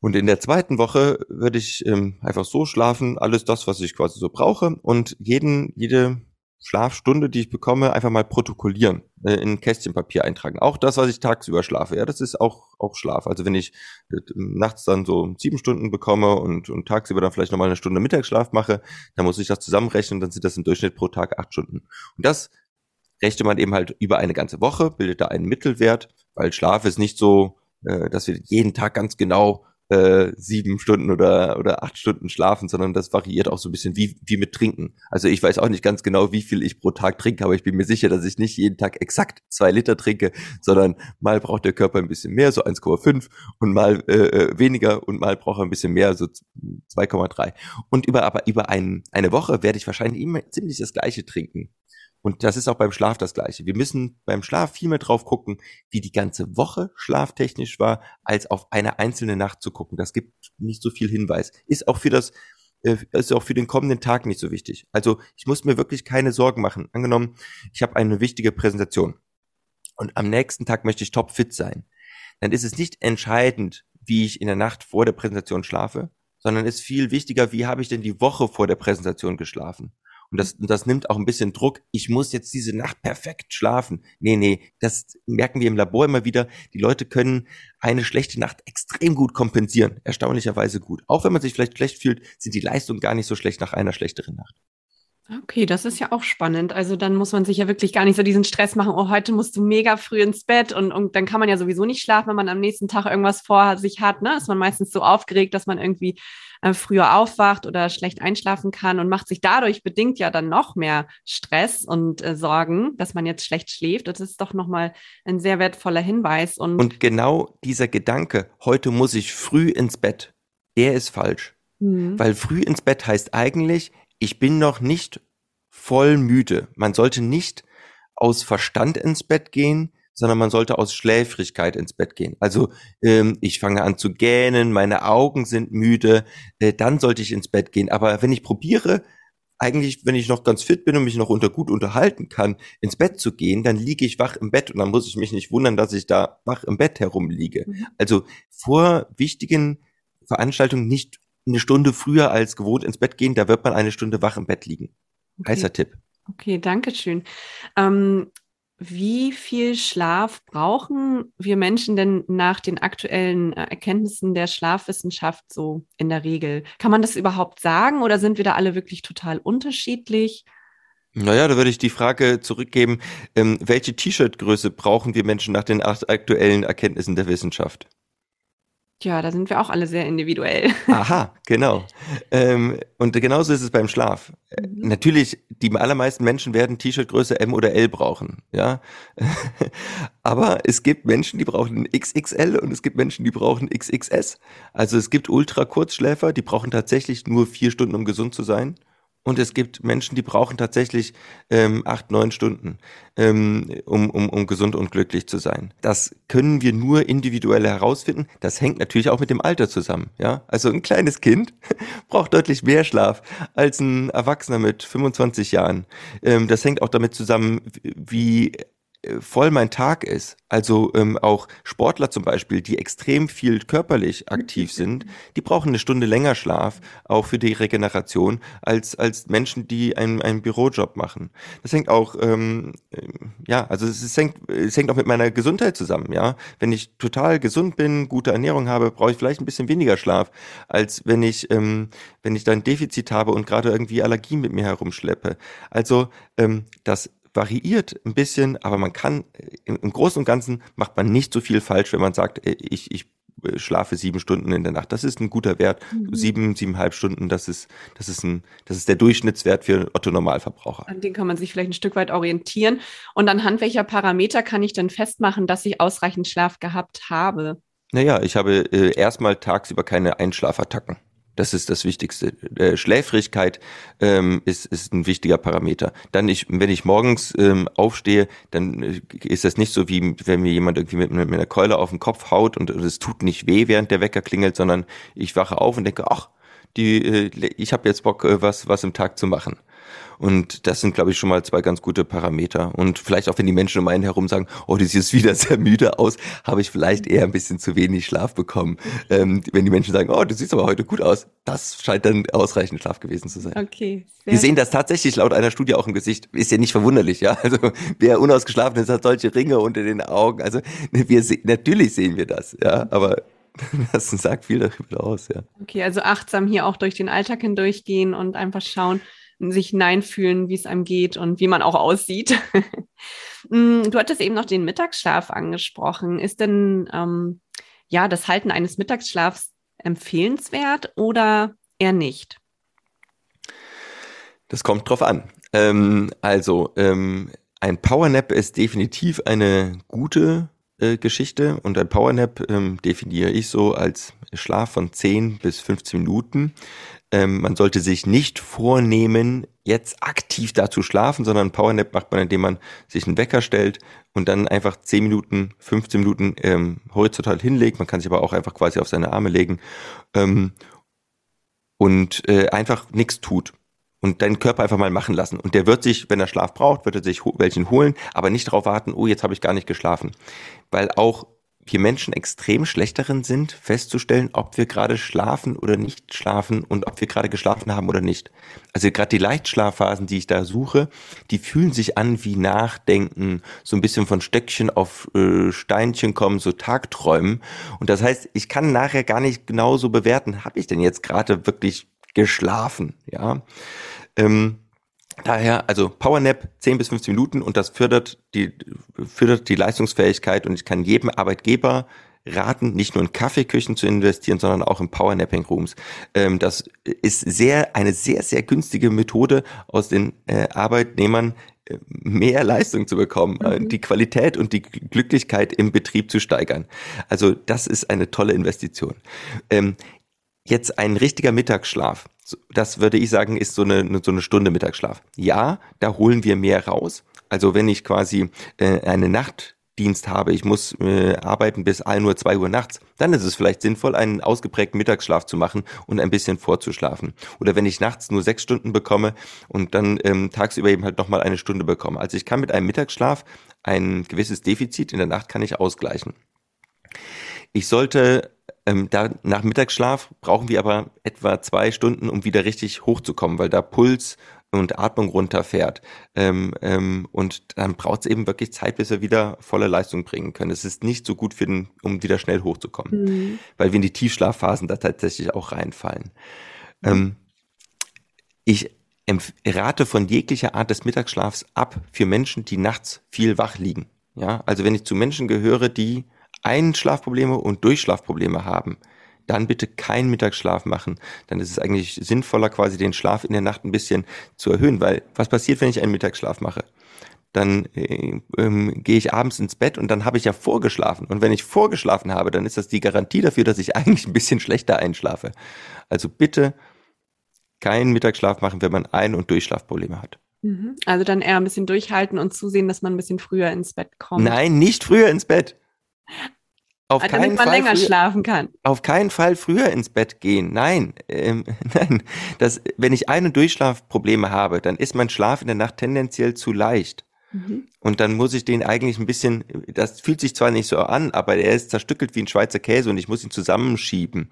Und in der zweiten Woche würde ich ähm, einfach so schlafen, alles das, was ich quasi so brauche und jeden, jede Schlafstunde, die ich bekomme, einfach mal protokollieren, äh, in Kästchenpapier eintragen. Auch das, was ich tagsüber schlafe, ja, das ist auch, auch Schlaf. Also wenn ich äh, nachts dann so sieben Stunden bekomme und, und tagsüber dann vielleicht nochmal eine Stunde Mittagsschlaf mache, dann muss ich das zusammenrechnen, dann sind das im Durchschnitt pro Tag acht Stunden. Und das rechnet man eben halt über eine ganze Woche, bildet da einen Mittelwert, weil Schlaf ist nicht so, äh, dass wir jeden Tag ganz genau äh, sieben Stunden oder, oder acht Stunden schlafen, sondern das variiert auch so ein bisschen wie, wie mit Trinken. Also ich weiß auch nicht ganz genau, wie viel ich pro Tag trinke, aber ich bin mir sicher, dass ich nicht jeden Tag exakt zwei Liter trinke, sondern mal braucht der Körper ein bisschen mehr, so 1,5 und mal äh, äh, weniger und mal braucht er ein bisschen mehr, so 2,3. Und über, aber über ein, eine Woche werde ich wahrscheinlich immer ziemlich das gleiche trinken. Und das ist auch beim Schlaf das Gleiche. Wir müssen beim Schlaf viel mehr drauf gucken, wie die ganze Woche schlaftechnisch war, als auf eine einzelne Nacht zu gucken. Das gibt nicht so viel Hinweis. Ist auch für das, äh, ist auch für den kommenden Tag nicht so wichtig. Also ich muss mir wirklich keine Sorgen machen. Angenommen, ich habe eine wichtige Präsentation und am nächsten Tag möchte ich topfit sein. Dann ist es nicht entscheidend, wie ich in der Nacht vor der Präsentation schlafe, sondern ist viel wichtiger, wie habe ich denn die Woche vor der Präsentation geschlafen. Und das, das nimmt auch ein bisschen Druck. Ich muss jetzt diese Nacht perfekt schlafen. Nee, nee, das merken wir im Labor immer wieder. Die Leute können eine schlechte Nacht extrem gut kompensieren. Erstaunlicherweise gut. Auch wenn man sich vielleicht schlecht fühlt, sind die Leistungen gar nicht so schlecht nach einer schlechteren Nacht. Okay, das ist ja auch spannend. Also dann muss man sich ja wirklich gar nicht so diesen Stress machen, oh, heute musst du mega früh ins Bett und, und dann kann man ja sowieso nicht schlafen, wenn man am nächsten Tag irgendwas vor sich hat. Ne? Ist man meistens so aufgeregt, dass man irgendwie äh, früher aufwacht oder schlecht einschlafen kann und macht sich dadurch bedingt ja dann noch mehr Stress und äh, Sorgen, dass man jetzt schlecht schläft. Das ist doch nochmal ein sehr wertvoller Hinweis. Und, und genau dieser Gedanke, heute muss ich früh ins Bett, der ist falsch. Mhm. Weil früh ins Bett heißt eigentlich, ich bin noch nicht voll müde. Man sollte nicht aus Verstand ins Bett gehen, sondern man sollte aus Schläfrigkeit ins Bett gehen. Also ähm, ich fange an zu gähnen, meine Augen sind müde, äh, dann sollte ich ins Bett gehen. Aber wenn ich probiere, eigentlich, wenn ich noch ganz fit bin und mich noch unter gut unterhalten kann, ins Bett zu gehen, dann liege ich wach im Bett und dann muss ich mich nicht wundern, dass ich da wach im Bett herumliege. Mhm. Also vor wichtigen Veranstaltungen nicht eine Stunde früher als gewohnt ins Bett gehen, da wird man eine Stunde wach im Bett liegen. Okay. Heißer Tipp. Okay, danke schön. Ähm, wie viel Schlaf brauchen wir Menschen denn nach den aktuellen äh, Erkenntnissen der Schlafwissenschaft so in der Regel? Kann man das überhaupt sagen oder sind wir da alle wirklich total unterschiedlich? Naja, da würde ich die Frage zurückgeben, ähm, welche T-Shirt-Größe brauchen wir Menschen nach den aktuellen Erkenntnissen der Wissenschaft? Ja, da sind wir auch alle sehr individuell. [LAUGHS] Aha, genau. Ähm, und genauso ist es beim Schlaf. Mhm. Natürlich, die allermeisten Menschen werden T-Shirt-Größe M oder L brauchen, ja. [LAUGHS] Aber es gibt Menschen, die brauchen XXL und es gibt Menschen, die brauchen XXS. Also es gibt Ultra-Kurzschläfer, die brauchen tatsächlich nur vier Stunden, um gesund zu sein. Und es gibt Menschen, die brauchen tatsächlich ähm, acht, neun Stunden, ähm, um, um, um gesund und glücklich zu sein. Das können wir nur individuell herausfinden. Das hängt natürlich auch mit dem Alter zusammen. Ja, also ein kleines Kind [LAUGHS] braucht deutlich mehr Schlaf als ein Erwachsener mit 25 Jahren. Ähm, das hängt auch damit zusammen, wie voll mein Tag ist. Also ähm, auch Sportler zum Beispiel, die extrem viel körperlich aktiv [LAUGHS] sind, die brauchen eine Stunde länger Schlaf, auch für die Regeneration, als, als Menschen, die einen, einen Bürojob machen. Das hängt auch, ähm, äh, ja, also es, es, hängt, es hängt auch mit meiner Gesundheit zusammen, ja. Wenn ich total gesund bin, gute Ernährung habe, brauche ich vielleicht ein bisschen weniger Schlaf, als wenn ich, ähm, wenn ich da ein Defizit habe und gerade irgendwie Allergien mit mir herumschleppe. Also ähm, das variiert ein bisschen, aber man kann, im, im Großen und Ganzen macht man nicht so viel falsch, wenn man sagt, äh, ich, ich äh, schlafe sieben Stunden in der Nacht. Das ist ein guter Wert. Mhm. Sieben, siebeneinhalb Stunden, das ist, das ist ein, das ist der Durchschnittswert für Otto Normalverbraucher. An den kann man sich vielleicht ein Stück weit orientieren. Und anhand welcher Parameter kann ich denn festmachen, dass ich ausreichend Schlaf gehabt habe? Naja, ich habe äh, erstmal tagsüber keine Einschlafattacken. Das ist das Wichtigste. Äh, Schläfrigkeit ähm, ist, ist ein wichtiger Parameter. Dann ich, wenn ich morgens ähm, aufstehe, dann äh, ist das nicht so wie wenn mir jemand irgendwie mit, mit einer Keule auf den Kopf haut und es tut nicht weh, während der Wecker klingelt, sondern ich wache auf und denke, ach, die, äh, ich habe jetzt Bock, äh, was, was im Tag zu machen. Und das sind, glaube ich, schon mal zwei ganz gute Parameter. Und vielleicht auch, wenn die Menschen um einen herum sagen, oh, du siehst wieder [LAUGHS] sehr müde aus, habe ich vielleicht eher ein bisschen zu wenig Schlaf bekommen. Ähm, wenn die Menschen sagen, oh, du siehst aber heute gut aus, das scheint dann ausreichend Schlaf gewesen zu sein. Okay. Wir sehen das tatsächlich laut einer Studie auch im Gesicht. Ist ja nicht verwunderlich, ja. Also wer unausgeschlafen ist, hat solche Ringe unter den Augen. Also wir natürlich sehen wir das, ja. Aber das sagt viel darüber aus, ja. Okay, also achtsam hier auch durch den Alltag hindurchgehen und einfach schauen, sich hineinfühlen, wie es einem geht und wie man auch aussieht. [LAUGHS] Mm, du hattest eben noch den Mittagsschlaf angesprochen. Ist denn ähm, ja das Halten eines Mittagsschlafs empfehlenswert oder eher nicht? Das kommt drauf an. Ähm, also ähm, ein Powernap ist definitiv eine gute Geschichte und ein Powernap ähm, definiere ich so als Schlaf von 10 bis 15 Minuten. Ähm, man sollte sich nicht vornehmen, jetzt aktiv dazu schlafen, sondern ein Powernap macht man, indem man sich einen Wecker stellt und dann einfach 10 Minuten, 15 Minuten ähm, horizontal hinlegt. Man kann sich aber auch einfach quasi auf seine Arme legen ähm, und äh, einfach nichts tut und deinen Körper einfach mal machen lassen. Und der wird sich, wenn er Schlaf braucht, wird er sich welchen holen, aber nicht darauf warten, oh, jetzt habe ich gar nicht geschlafen. Weil auch wir Menschen extrem schlecht darin sind, festzustellen, ob wir gerade schlafen oder nicht schlafen und ob wir gerade geschlafen haben oder nicht. Also gerade die Leichtschlafphasen, die ich da suche, die fühlen sich an wie Nachdenken, so ein bisschen von Stöckchen auf äh, Steinchen kommen, so Tagträumen. Und das heißt, ich kann nachher gar nicht genauso bewerten, habe ich denn jetzt gerade wirklich geschlafen, ja. Ähm, Daher, also Powernap 10 bis 15 Minuten und das fördert die, fördert die Leistungsfähigkeit und ich kann jedem Arbeitgeber raten, nicht nur in Kaffeeküchen zu investieren, sondern auch in Powernapping Rooms. Ähm, das ist sehr, eine sehr, sehr günstige Methode, aus den äh, Arbeitnehmern äh, mehr Leistung zu bekommen, äh, mhm. die Qualität und die Glücklichkeit im Betrieb zu steigern. Also das ist eine tolle Investition. Ähm, jetzt ein richtiger Mittagsschlaf das würde ich sagen, ist so eine, so eine Stunde Mittagsschlaf. Ja, da holen wir mehr raus. Also wenn ich quasi äh, eine Nachtdienst habe, ich muss äh, arbeiten bis 1 Uhr, 2 Uhr nachts, dann ist es vielleicht sinnvoll, einen ausgeprägten Mittagsschlaf zu machen und ein bisschen vorzuschlafen. Oder wenn ich nachts nur sechs Stunden bekomme und dann ähm, tagsüber eben halt nochmal eine Stunde bekomme. Also ich kann mit einem Mittagsschlaf ein gewisses Defizit in der Nacht kann ich ausgleichen. Ich sollte ähm, da, nach Mittagsschlaf brauchen wir aber etwa zwei Stunden, um wieder richtig hochzukommen, weil da Puls und Atmung runterfährt. Ähm, ähm, und dann braucht es eben wirklich Zeit, bis wir wieder volle Leistung bringen können. Es ist nicht so gut für den, um wieder schnell hochzukommen, mhm. weil wir in die Tiefschlafphasen da tatsächlich auch reinfallen. Ähm, ich rate von jeglicher Art des Mittagsschlafs ab für Menschen, die nachts viel wach liegen. Ja, also wenn ich zu Menschen gehöre, die Einschlafprobleme und Durchschlafprobleme haben, dann bitte keinen Mittagsschlaf machen. Dann ist es eigentlich sinnvoller, quasi den Schlaf in der Nacht ein bisschen zu erhöhen, weil was passiert, wenn ich einen Mittagsschlaf mache? Dann äh, ähm, gehe ich abends ins Bett und dann habe ich ja vorgeschlafen. Und wenn ich vorgeschlafen habe, dann ist das die Garantie dafür, dass ich [LAUGHS] eigentlich ein bisschen schlechter einschlafe. Also bitte keinen Mittagsschlaf machen, wenn man Ein- und Durchschlafprobleme hat. Mhm. Also dann eher ein bisschen durchhalten und zusehen, dass man ein bisschen früher ins Bett kommt. Nein, nicht früher ins Bett. Auf also, damit man Fall länger früher, schlafen kann. Auf keinen Fall früher ins Bett gehen. Nein, ähm, [LAUGHS] nein. Das, wenn ich Ein- und Durchschlafprobleme habe, dann ist mein Schlaf in der Nacht tendenziell zu leicht. Mhm. Und dann muss ich den eigentlich ein bisschen, das fühlt sich zwar nicht so an, aber er ist zerstückelt wie ein Schweizer Käse und ich muss ihn zusammenschieben.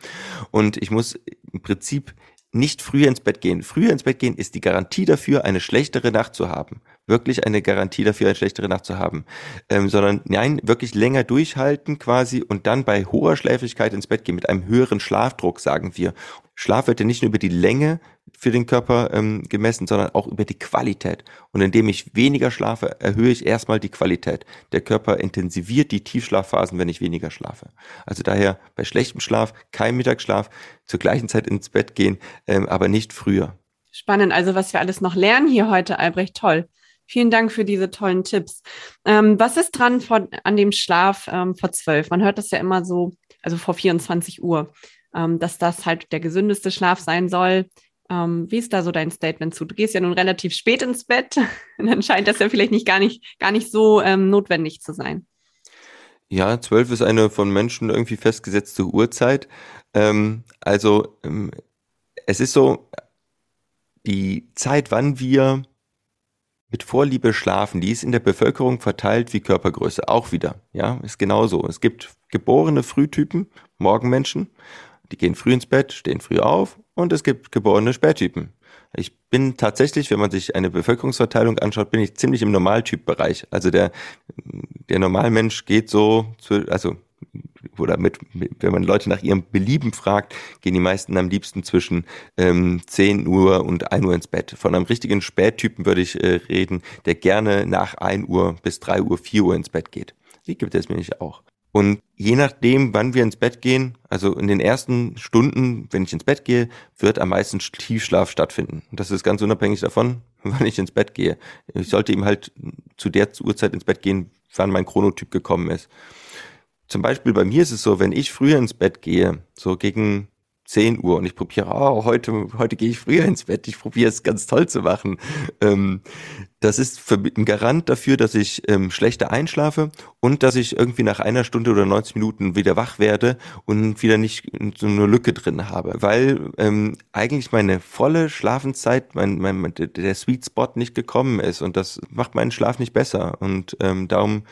Und ich muss im Prinzip nicht früher ins Bett gehen. Früher ins Bett gehen ist die Garantie dafür, eine schlechtere Nacht zu haben. Wirklich eine Garantie dafür, eine schlechtere Nacht zu haben. Ähm, sondern nein, wirklich länger durchhalten quasi und dann bei hoher Schläfrigkeit ins Bett gehen mit einem höheren Schlafdruck, sagen wir. Schlaf wird ja nicht nur über die Länge für den Körper ähm, gemessen, sondern auch über die Qualität. Und indem ich weniger schlafe, erhöhe ich erstmal die Qualität. Der Körper intensiviert die Tiefschlafphasen, wenn ich weniger schlafe. Also daher bei schlechtem Schlaf kein Mittagsschlaf, zur gleichen Zeit ins Bett gehen, ähm, aber nicht früher. Spannend, also was wir alles noch lernen hier heute, Albrecht, toll. Vielen Dank für diese tollen Tipps. Ähm, was ist dran vor, an dem Schlaf ähm, vor zwölf? Man hört das ja immer so, also vor 24 Uhr, ähm, dass das halt der gesündeste Schlaf sein soll. Ähm, wie ist da so dein Statement zu? Du gehst ja nun relativ spät ins Bett. [LAUGHS] dann scheint das ja vielleicht nicht gar nicht, gar nicht so ähm, notwendig zu sein. Ja, zwölf ist eine von Menschen irgendwie festgesetzte Uhrzeit. Ähm, also es ist so, die Zeit, wann wir mit Vorliebe schlafen, die ist in der Bevölkerung verteilt wie Körpergröße. Auch wieder, ja, ist genauso. Es gibt geborene Frühtypen, Morgenmenschen, die gehen früh ins Bett, stehen früh auf und es gibt geborene Spättypen. Ich bin tatsächlich, wenn man sich eine Bevölkerungsverteilung anschaut, bin ich ziemlich im Normaltypbereich. Also der, der Normalmensch geht so, zu, also oder mit, wenn man Leute nach ihrem Belieben fragt, gehen die meisten am liebsten zwischen ähm, 10 Uhr und 1 Uhr ins Bett. Von einem richtigen Spättypen würde ich äh, reden, der gerne nach 1 Uhr bis 3 Uhr, 4 Uhr ins Bett geht. Die gibt es mir nicht auch. Und je nachdem, wann wir ins Bett gehen, also in den ersten Stunden, wenn ich ins Bett gehe, wird am meisten Tiefschlaf stattfinden. Das ist ganz unabhängig davon, [LAUGHS] wann ich ins Bett gehe. Ich sollte eben halt zu der Uhrzeit ins Bett gehen, wann mein Chronotyp gekommen ist. Zum Beispiel bei mir ist es so, wenn ich früher ins Bett gehe, so gegen 10 Uhr und ich probiere, oh, heute, heute gehe ich früher ins Bett, ich probiere es ganz toll zu machen. Ähm, das ist für, ein Garant dafür, dass ich ähm, schlechter einschlafe und dass ich irgendwie nach einer Stunde oder 90 Minuten wieder wach werde und wieder nicht so eine Lücke drin habe, weil ähm, eigentlich meine volle Schlafenszeit, mein, mein, der Sweet Spot nicht gekommen ist und das macht meinen Schlaf nicht besser und ähm, darum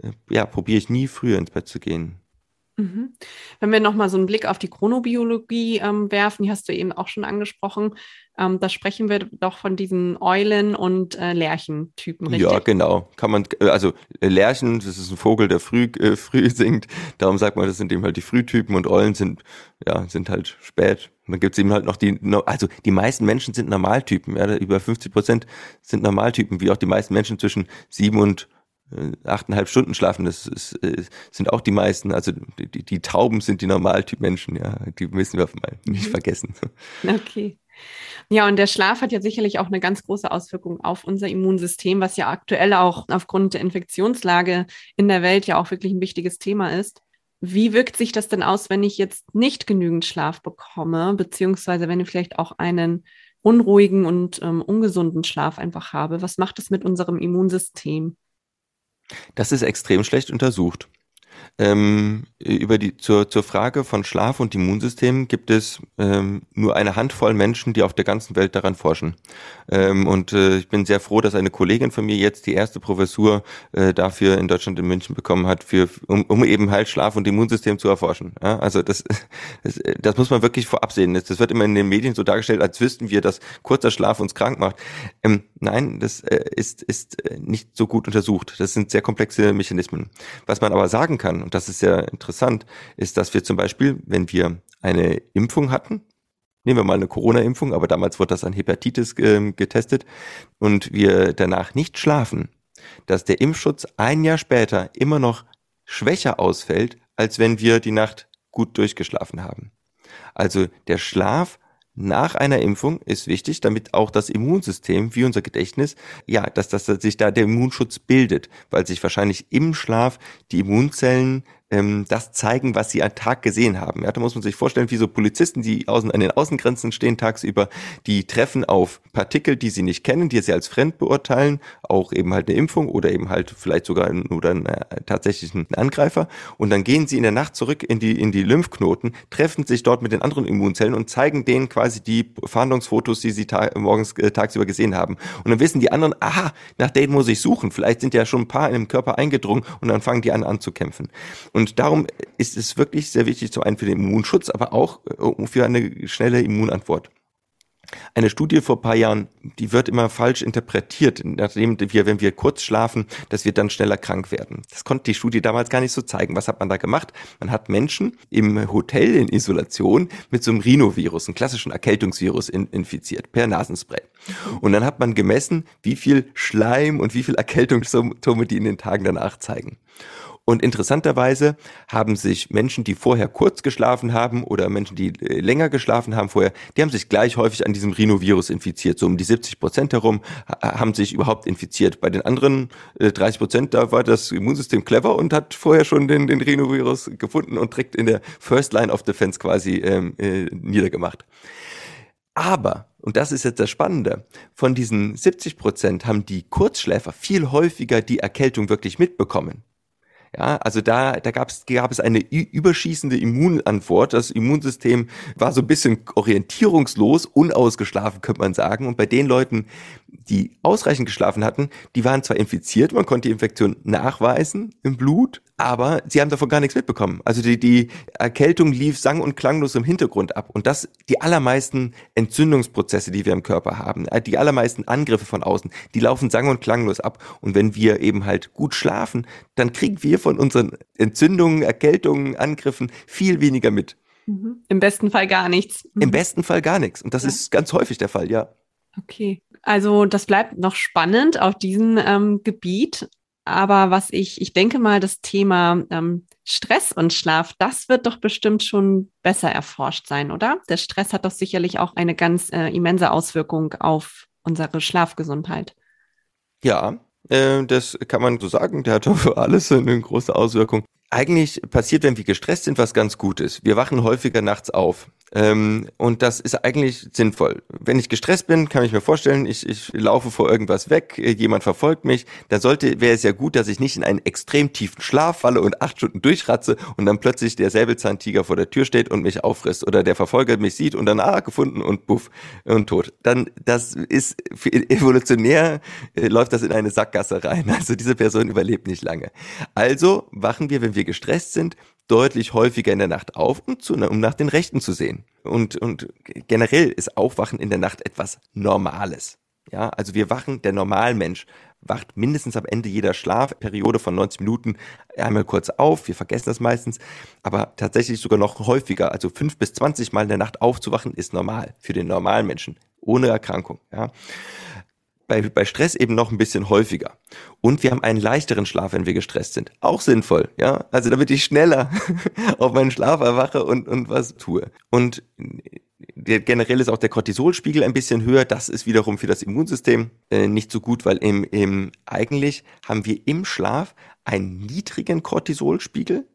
äh, ja, probiere ich nie früher ins Bett zu gehen. Mhm. Wenn wir nochmal so einen Blick auf die Chronobiologie ähm, werfen, die hast du eben auch schon angesprochen, ähm, da sprechen wir doch von diesen Eulen- und äh, Lerchentypen, richtig? Ja, genau. Kann man, äh, also äh, Lerchen, das ist ein Vogel, der früh, äh, früh [LAUGHS] singt, darum sagt man, das sind eben halt die Frühtypen und Eulen sind, ja, sind halt spät. Und dann gibt's eben halt noch die, also die meisten Menschen sind Normaltypen, ja, über 50 Prozent sind Normaltypen, wie auch die meisten Menschen zwischen sieben und achteinhalb Stunden schlafen, das ist, äh, sind auch die meisten. Also die, die Tauben sind die Normaltyp-Menschen, ja. Die müssen wir mal nicht mhm. vergessen. Okay. Ja, und der Schlaf hat ja sicherlich auch eine ganz große Auswirkung auf unser Immunsystem, was ja aktuell auch aufgrund der Infektionslage in der Welt ja auch wirklich ein wichtiges Thema ist. Wie wirkt sich das denn aus, wenn ich jetzt nicht genügend Schlaf bekomme, beziehungsweise wenn ich vielleicht auch einen unruhigen und ähm, ungesunden Schlaf einfach habe? Was macht es mit unserem Immunsystem? Das ist extrem schlecht untersucht. Ähm, über die, zur, zur Frage von Schlaf und Immunsystem gibt es ähm, nur eine Handvoll Menschen, die auf der ganzen Welt daran forschen. Ähm, und äh, ich bin sehr froh, dass eine Kollegin von mir jetzt die erste Professur äh, dafür in Deutschland in München bekommen hat, für, um, um eben halt Schlaf und Immunsystem zu erforschen. Ja, also das, [LAUGHS] das, das muss man wirklich vorab sehen. Das, das wird immer in den Medien so dargestellt, als wüssten wir, dass kurzer Schlaf uns krank macht. Ähm, nein, das äh, ist, ist äh, nicht so gut untersucht. Das sind sehr komplexe Mechanismen. Was man aber sagen kann, und das ist sehr interessant, ist, dass wir zum Beispiel, wenn wir eine Impfung hatten, nehmen wir mal eine Corona-Impfung, aber damals wurde das an Hepatitis äh, getestet und wir danach nicht schlafen, dass der Impfschutz ein Jahr später immer noch schwächer ausfällt, als wenn wir die Nacht gut durchgeschlafen haben. Also der Schlaf nach einer Impfung ist wichtig, damit auch das Immunsystem, wie unser Gedächtnis, ja, dass, dass sich da der Immunschutz bildet, weil sich wahrscheinlich im Schlaf die Immunzellen ähm, das zeigen, was sie am Tag gesehen haben. Ja, da muss man sich vorstellen, wie so Polizisten, die außen an den Außengrenzen stehen tagsüber, die treffen auf Partikel, die sie nicht kennen, die sie als fremd beurteilen, auch eben halt eine Impfung oder eben halt vielleicht sogar oder einen, äh, tatsächlichen Angreifer. Und dann gehen sie in der Nacht zurück in die, in die Lymphknoten, treffen sich dort mit den anderen Immunzellen und zeigen denen quasi die Fahndungsfotos, die sie ta morgens äh, tagsüber gesehen haben. Und dann wissen die anderen, aha, nach denen muss ich suchen. Vielleicht sind ja schon ein paar in dem Körper eingedrungen und dann fangen die an anzukämpfen. Und darum ist es wirklich sehr wichtig, zum einen für den Immunschutz, aber auch äh, für eine schnelle Immunantwort. Eine Studie vor paar Jahren, die wird immer falsch interpretiert, nachdem wir, wenn wir kurz schlafen, dass wir dann schneller krank werden. Das konnte die Studie damals gar nicht so zeigen. Was hat man da gemacht? Man hat Menschen im Hotel in Isolation mit so einem Rhinovirus, einem klassischen Erkältungsvirus, in, infiziert, per Nasenspray. Und dann hat man gemessen, wie viel Schleim und wie viel Erkältungssymptome die in den Tagen danach zeigen. Und interessanterweise haben sich Menschen, die vorher kurz geschlafen haben oder Menschen, die äh, länger geschlafen haben vorher, die haben sich gleich häufig an diesem Rhinovirus infiziert. So um die 70 Prozent herum haben sich überhaupt infiziert. Bei den anderen 30 äh, Prozent, da war das Immunsystem clever und hat vorher schon den, den Rhinovirus gefunden und direkt in der First Line of Defense quasi ähm, äh, niedergemacht. Aber, und das ist jetzt das Spannende, von diesen 70 Prozent haben die Kurzschläfer viel häufiger die Erkältung wirklich mitbekommen. Ja, also da, da gab's, gab es eine überschießende Immunantwort. Das Immunsystem war so ein bisschen orientierungslos, unausgeschlafen, könnte man sagen. Und bei den Leuten, die ausreichend geschlafen hatten, die waren zwar infiziert, man konnte die Infektion nachweisen im Blut, aber sie haben davon gar nichts mitbekommen. Also die, die Erkältung lief sang- und klanglos im Hintergrund ab. Und das, die allermeisten Entzündungsprozesse, die wir im Körper haben, äh, die allermeisten Angriffe von außen, die laufen sang- und klanglos ab. Und wenn wir eben halt gut schlafen, dann kriegen wir von unseren Entzündungen, Erkältungen, Angriffen viel weniger mit. Mhm. Im besten Fall gar nichts. Im besten Fall gar nichts. Und das ja. ist ganz häufig der Fall, ja. Okay. Also das bleibt noch spannend auf diesem ähm, Gebiet. Aber was ich, ich denke mal, das Thema ähm, Stress und Schlaf, das wird doch bestimmt schon besser erforscht sein, oder? Der Stress hat doch sicherlich auch eine ganz äh, immense Auswirkung auf unsere Schlafgesundheit. Ja, äh, das kann man so sagen. Der hat für alles eine große Auswirkung. Eigentlich passiert, wenn wir gestresst sind, was ganz Gutes. Wir wachen häufiger nachts auf. Ähm, und das ist eigentlich sinnvoll. Wenn ich gestresst bin, kann ich mir vorstellen, ich, ich laufe vor irgendwas weg, äh, jemand verfolgt mich, da sollte, wäre es ja gut, dass ich nicht in einen extrem tiefen Schlaf falle und acht Stunden durchratze und dann plötzlich der Säbelzahntiger vor der Tür steht und mich auffrisst oder der Verfolger mich sieht und dann, ah, gefunden und buff und tot. Dann, das ist, evolutionär äh, läuft das in eine Sackgasse rein. [LAUGHS] Also diese Person überlebt nicht lange. Also wachen wir, wenn wir gestresst sind, deutlich häufiger in der Nacht auf, um, zu, um nach den Rechten zu sehen. Und, und generell ist Aufwachen in der Nacht etwas Normales. Ja, also wir wachen, der Normalmensch wacht mindestens am Ende jeder Schlafperiode von 90 Minuten einmal kurz auf. Wir vergessen das meistens, aber tatsächlich sogar noch häufiger. Also fünf bis zwanzig Mal in der Nacht aufzuwachen ist normal für den normalen Menschen ohne Erkrankung. Ja bei, bei Stress eben noch ein bisschen häufiger. Und wir haben einen leichteren Schlaf, wenn wir gestresst sind. Auch sinnvoll, ja. Also damit ich schneller [LAUGHS] auf meinen Schlaf erwache und, und was tue. Und der, generell ist auch der Cortisolspiegel ein bisschen höher. Das ist wiederum für das Immunsystem äh, nicht so gut, weil im, im, eigentlich haben wir im Schlaf einen niedrigen Cortisolspiegel.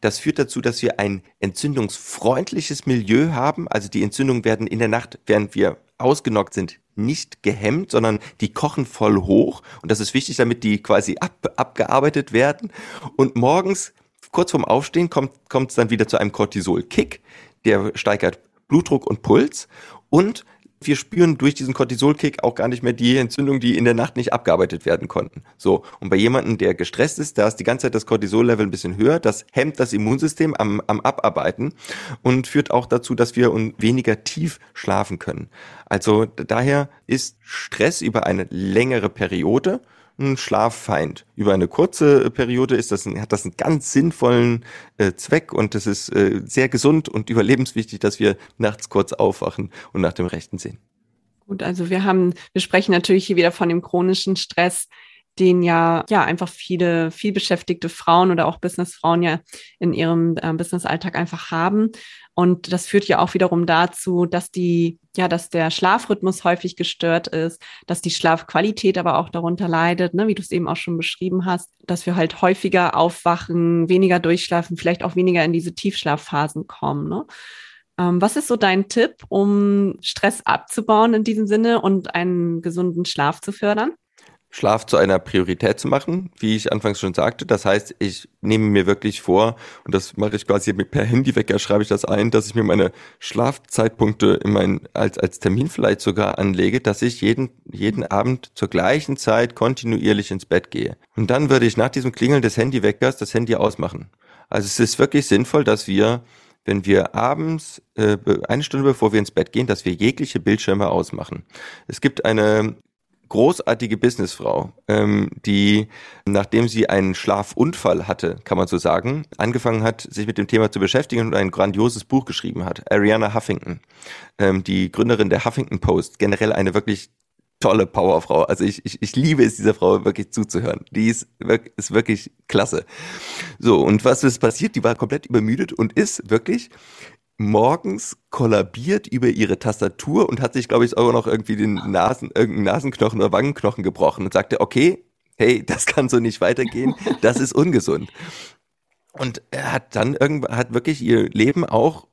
Das führt dazu, dass wir ein entzündungsfreundliches Milieu haben. Also die Entzündungen werden in der Nacht, während wir ausgenockt sind, nicht gehemmt, sondern die kochen voll hoch. Und das ist wichtig, damit die quasi ab, abgearbeitet werden. Und morgens, kurz vorm Aufstehen, kommt es dann wieder zu einem Cortisol-Kick. Der steigert Blutdruck und Puls. Und wir spüren durch diesen Cortisolkick auch gar nicht mehr die Entzündung, die in der Nacht nicht abgearbeitet werden konnten. So. Und bei jemandem, der gestresst ist, da ist die ganze Zeit das Cortisol-Level ein bisschen höher. Das hemmt das Immunsystem am, am Abarbeiten und führt auch dazu, dass wir weniger tief schlafen können. Also daher ist Stress über eine längere Periode ein Schlaffeind. Über eine kurze Periode ist das ein, hat das einen ganz sinnvollen äh, Zweck und es ist äh, sehr gesund und überlebenswichtig, dass wir nachts kurz aufwachen und nach dem Rechten sehen. Gut, also wir haben, wir sprechen natürlich hier wieder von dem chronischen Stress, den ja, ja, einfach viele, viel beschäftigte Frauen oder auch Businessfrauen ja in ihrem äh, Businessalltag einfach haben. Und das führt ja auch wiederum dazu, dass die, ja, dass der Schlafrhythmus häufig gestört ist, dass die Schlafqualität aber auch darunter leidet, ne, wie du es eben auch schon beschrieben hast, dass wir halt häufiger aufwachen, weniger durchschlafen, vielleicht auch weniger in diese Tiefschlafphasen kommen. Ne? Ähm, was ist so dein Tipp, um Stress abzubauen in diesem Sinne und einen gesunden Schlaf zu fördern? Schlaf zu einer Priorität zu machen, wie ich anfangs schon sagte. Das heißt, ich nehme mir wirklich vor, und das mache ich quasi per Handywecker, schreibe ich das ein, dass ich mir meine Schlafzeitpunkte in mein, als, als Termin vielleicht sogar anlege, dass ich jeden, jeden Abend zur gleichen Zeit kontinuierlich ins Bett gehe. Und dann würde ich nach diesem Klingeln des Handyweckers das Handy ausmachen. Also es ist wirklich sinnvoll, dass wir wenn wir abends, äh, eine Stunde bevor wir ins Bett gehen, dass wir jegliche Bildschirme ausmachen. Es gibt eine großartige Businessfrau, ähm, die, nachdem sie einen Schlafunfall hatte, kann man so sagen, angefangen hat, sich mit dem Thema zu beschäftigen und ein grandioses Buch geschrieben hat. Ariana Huffington, ähm, die Gründerin der Huffington Post, generell eine wirklich tolle Powerfrau. Also ich, ich, ich liebe es, dieser Frau wirklich zuzuhören. Die ist, ist wirklich klasse. So, und was ist passiert? Die war komplett übermüdet und ist wirklich morgens kollabiert über ihre Tastatur und hat sich, glaube ich, auch noch irgendwie den Nasen, irgendeinen Nasenknochen oder Wangenknochen gebrochen und sagte, okay, hey, [LAUGHS] das kann so nicht weitergehen, das ist ungesund. Und er hat dann irgendwann, hat wirklich ihr Leben auch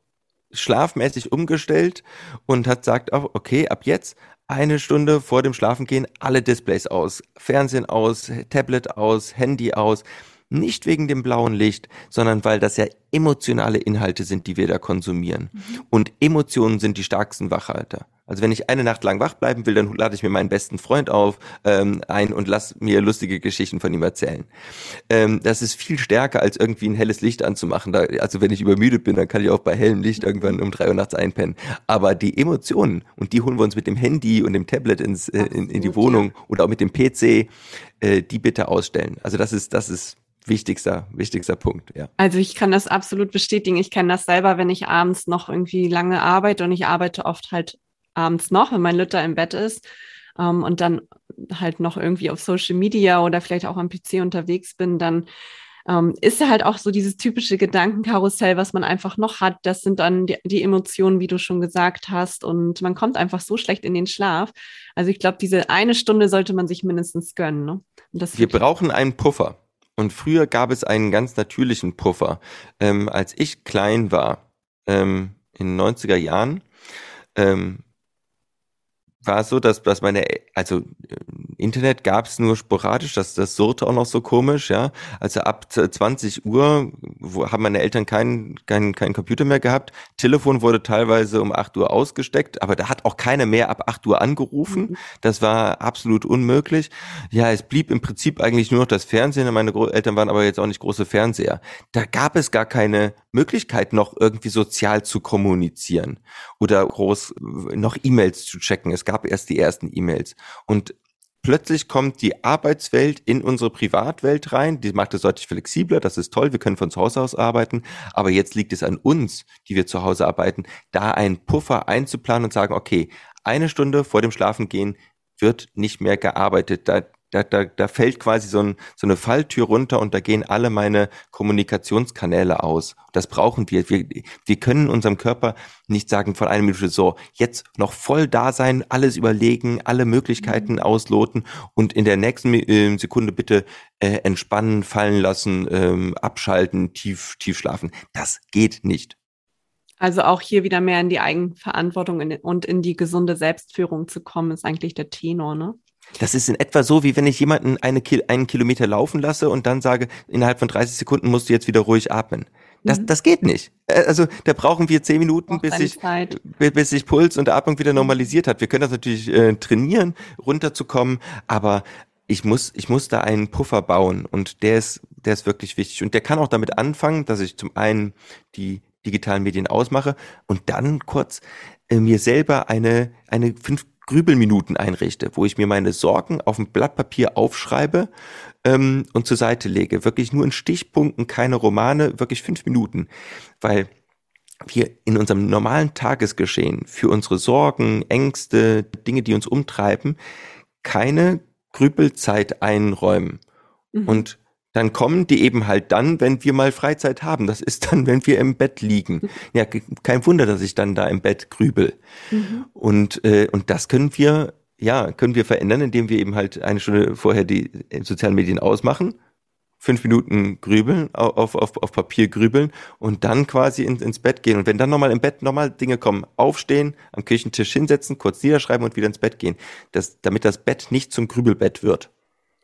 schlafmäßig umgestellt und hat sagt auch, okay, ab jetzt eine Stunde vor dem Schlafengehen alle Displays aus, Fernsehen aus, Tablet aus, Handy aus, nicht wegen dem blauen Licht, sondern weil das ja emotionale Inhalte sind, die wir da konsumieren. Mhm. Und Emotionen sind die stärksten Wachhalter. Also wenn ich eine Nacht lang wach bleiben will, dann lade ich mir meinen besten Freund auf ähm, ein und lass mir lustige Geschichten von ihm erzählen. Ähm, das ist viel stärker als irgendwie ein helles Licht anzumachen. Da, also wenn ich übermüdet bin, dann kann ich auch bei hellem Licht irgendwann um drei Uhr nachts einpennen. Aber die Emotionen und die holen wir uns mit dem Handy und dem Tablet ins, äh, in, in die Wohnung oder auch mit dem PC, äh, die bitte ausstellen. Also das ist das ist wichtigster, wichtigster Punkt, ja. Also ich kann das absolut bestätigen. Ich kenne das selber, wenn ich abends noch irgendwie lange arbeite und ich arbeite oft halt abends noch, wenn mein Lütter im Bett ist ähm, und dann halt noch irgendwie auf Social Media oder vielleicht auch am PC unterwegs bin, dann ähm, ist ja halt auch so dieses typische Gedankenkarussell, was man einfach noch hat. Das sind dann die, die, Emotionen, wie du schon gesagt hast. Und man kommt einfach so schlecht in den Schlaf. Also ich glaube, diese eine Stunde sollte man sich mindestens gönnen. Ne? Wir brauchen einen Puffer. Und früher gab es einen ganz natürlichen Puffer. Ähm, als ich klein war, ähm, in den 90er Jahren, ähm, war es so, dass, dass meine, also Internet gab es nur sporadisch, das, das surrte auch noch so komisch, ja. Also ab 20 Uhr wo, haben meine Eltern keinen keinen keinen Computer mehr gehabt. Telefon wurde teilweise um 8 Uhr ausgesteckt, aber da hat auch keiner mehr ab 8 Uhr angerufen. Mhm. Das war absolut unmöglich. Ja, es blieb im Prinzip eigentlich nur noch das Fernsehen. Meine Gro Eltern waren aber jetzt auch nicht große Fernseher. Da gab es gar keine Möglichkeit, noch irgendwie sozial zu kommunizieren oder groß noch E-Mails zu checken. Es gab erst die ersten E-Mails. Und plötzlich kommt die Arbeitswelt in unsere Privatwelt rein. Die macht es deutlich flexibler. Das ist toll. Wir können von zu Hause aus arbeiten. Aber jetzt liegt es an uns, die wir zu Hause arbeiten, da einen Puffer einzuplanen und sagen, okay, eine Stunde vor dem Schlafengehen wird nicht mehr gearbeitet. Da da, da, da fällt quasi so, ein, so eine Falltür runter und da gehen alle meine Kommunikationskanäle aus. Das brauchen wir. wir. Wir können unserem Körper nicht sagen von einer Minute so, jetzt noch voll da sein, alles überlegen, alle Möglichkeiten mhm. ausloten und in der nächsten äh, Sekunde bitte äh, entspannen, fallen lassen, ähm, abschalten, tief, tief schlafen. Das geht nicht. Also auch hier wieder mehr in die Eigenverantwortung und in die gesunde Selbstführung zu kommen, ist eigentlich der Tenor, ne? Das ist in etwa so, wie wenn ich jemanden eine, einen Kilometer laufen lasse und dann sage, innerhalb von 30 Sekunden musst du jetzt wieder ruhig atmen. Das, mhm. das geht nicht. Äh, also da brauchen wir zehn Minuten, bis sich, bis sich Puls und Atmung wieder normalisiert hat. Wir können das natürlich äh, trainieren, runterzukommen, aber ich muss, ich muss da einen Puffer bauen und der ist, der ist wirklich wichtig. Und der kann auch damit anfangen, dass ich zum einen die digitalen Medien ausmache und dann kurz äh, mir selber eine, eine fünf Grübelminuten einrichte, wo ich mir meine Sorgen auf ein Blatt Papier aufschreibe ähm, und zur Seite lege. Wirklich nur in Stichpunkten, keine Romane, wirklich fünf Minuten. Weil wir in unserem normalen Tagesgeschehen für unsere Sorgen, Ängste, Dinge, die uns umtreiben, keine Grübelzeit einräumen. Mhm. Und dann kommen die eben halt dann, wenn wir mal Freizeit haben. Das ist dann, wenn wir im Bett liegen. Ja, kein Wunder, dass ich dann da im Bett grübel. Mhm. Und, äh, und das können wir, ja, können wir verändern, indem wir eben halt eine Stunde vorher die sozialen Medien ausmachen, fünf Minuten grübeln, auf, auf, auf Papier grübeln und dann quasi ins, ins Bett gehen. Und wenn dann nochmal im Bett nochmal Dinge kommen, aufstehen, am Küchentisch hinsetzen, kurz niederschreiben und wieder ins Bett gehen. Das, damit das Bett nicht zum Grübelbett wird.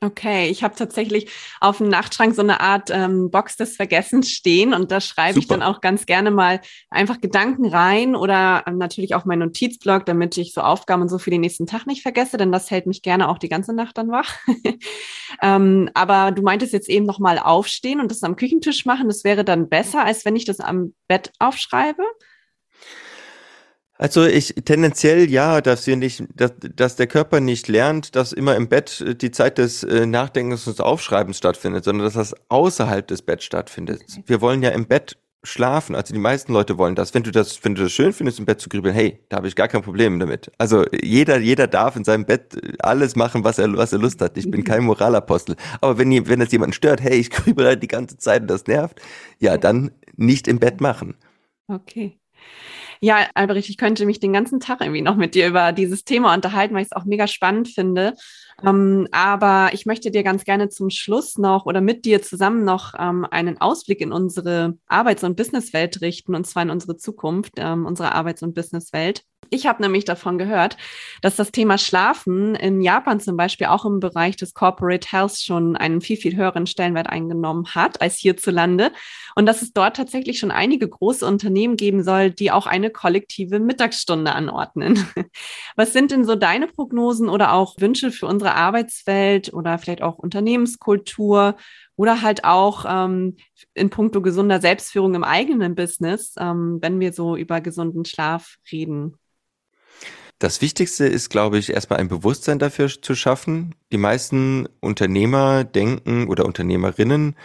Okay, ich habe tatsächlich auf dem Nachtschrank so eine Art ähm, Box des Vergessens stehen und da schreibe ich dann auch ganz gerne mal einfach Gedanken rein oder ähm, natürlich auch mein Notizblock, damit ich so Aufgaben und so für den nächsten Tag nicht vergesse, denn das hält mich gerne auch die ganze Nacht dann wach. [LAUGHS] ähm, aber du meintest jetzt eben nochmal aufstehen und das am Küchentisch machen, das wäre dann besser, als wenn ich das am Bett aufschreibe? Also ich tendenziell ja, dass wir nicht, dass, dass der Körper nicht lernt, dass immer im Bett äh, die Zeit des äh, Nachdenkens und des Aufschreibens stattfindet, sondern dass das außerhalb des Betts stattfindet. Wir wollen ja im Bett schlafen. Also die meisten Leute wollen das. Wenn du das, wenn du das schön findest, im Bett zu grübeln, hey, da habe ich gar kein Problem damit. Also jeder, jeder darf in seinem Bett alles machen, was er, was er Lust hat. Ich bin kein Moralapostel. Aber wenn, wenn es jemanden stört, hey, ich [LAUGHS] grübel halt die ganze Zeit und das nervt, ja, dann nicht im Bett machen. Okay. Ja, Albrecht, ich könnte mich den ganzen Tag irgendwie noch mit dir über dieses Thema unterhalten, weil ich es auch mega spannend finde. Ähm, aber ich möchte dir ganz gerne zum Schluss noch oder mit dir zusammen noch ähm, einen Ausblick in unsere Arbeits- und Businesswelt richten, und zwar in unsere Zukunft, ähm, unsere Arbeits- und Businesswelt. Ich habe nämlich davon gehört, dass das Thema Schlafen in Japan zum Beispiel auch im Bereich des Corporate Health schon einen viel, viel höheren Stellenwert eingenommen hat als hierzulande. Und dass es dort tatsächlich schon einige große Unternehmen geben soll, die auch eine kollektive Mittagsstunde anordnen. [LAUGHS] Was sind denn so deine Prognosen oder auch Wünsche für unsere Arbeitswelt oder vielleicht auch Unternehmenskultur oder halt auch ähm, in puncto gesunder Selbstführung im eigenen Business, ähm, wenn wir so über gesunden Schlaf reden? Das Wichtigste ist, glaube ich, erstmal ein Bewusstsein dafür zu schaffen. Die meisten Unternehmer denken oder Unternehmerinnen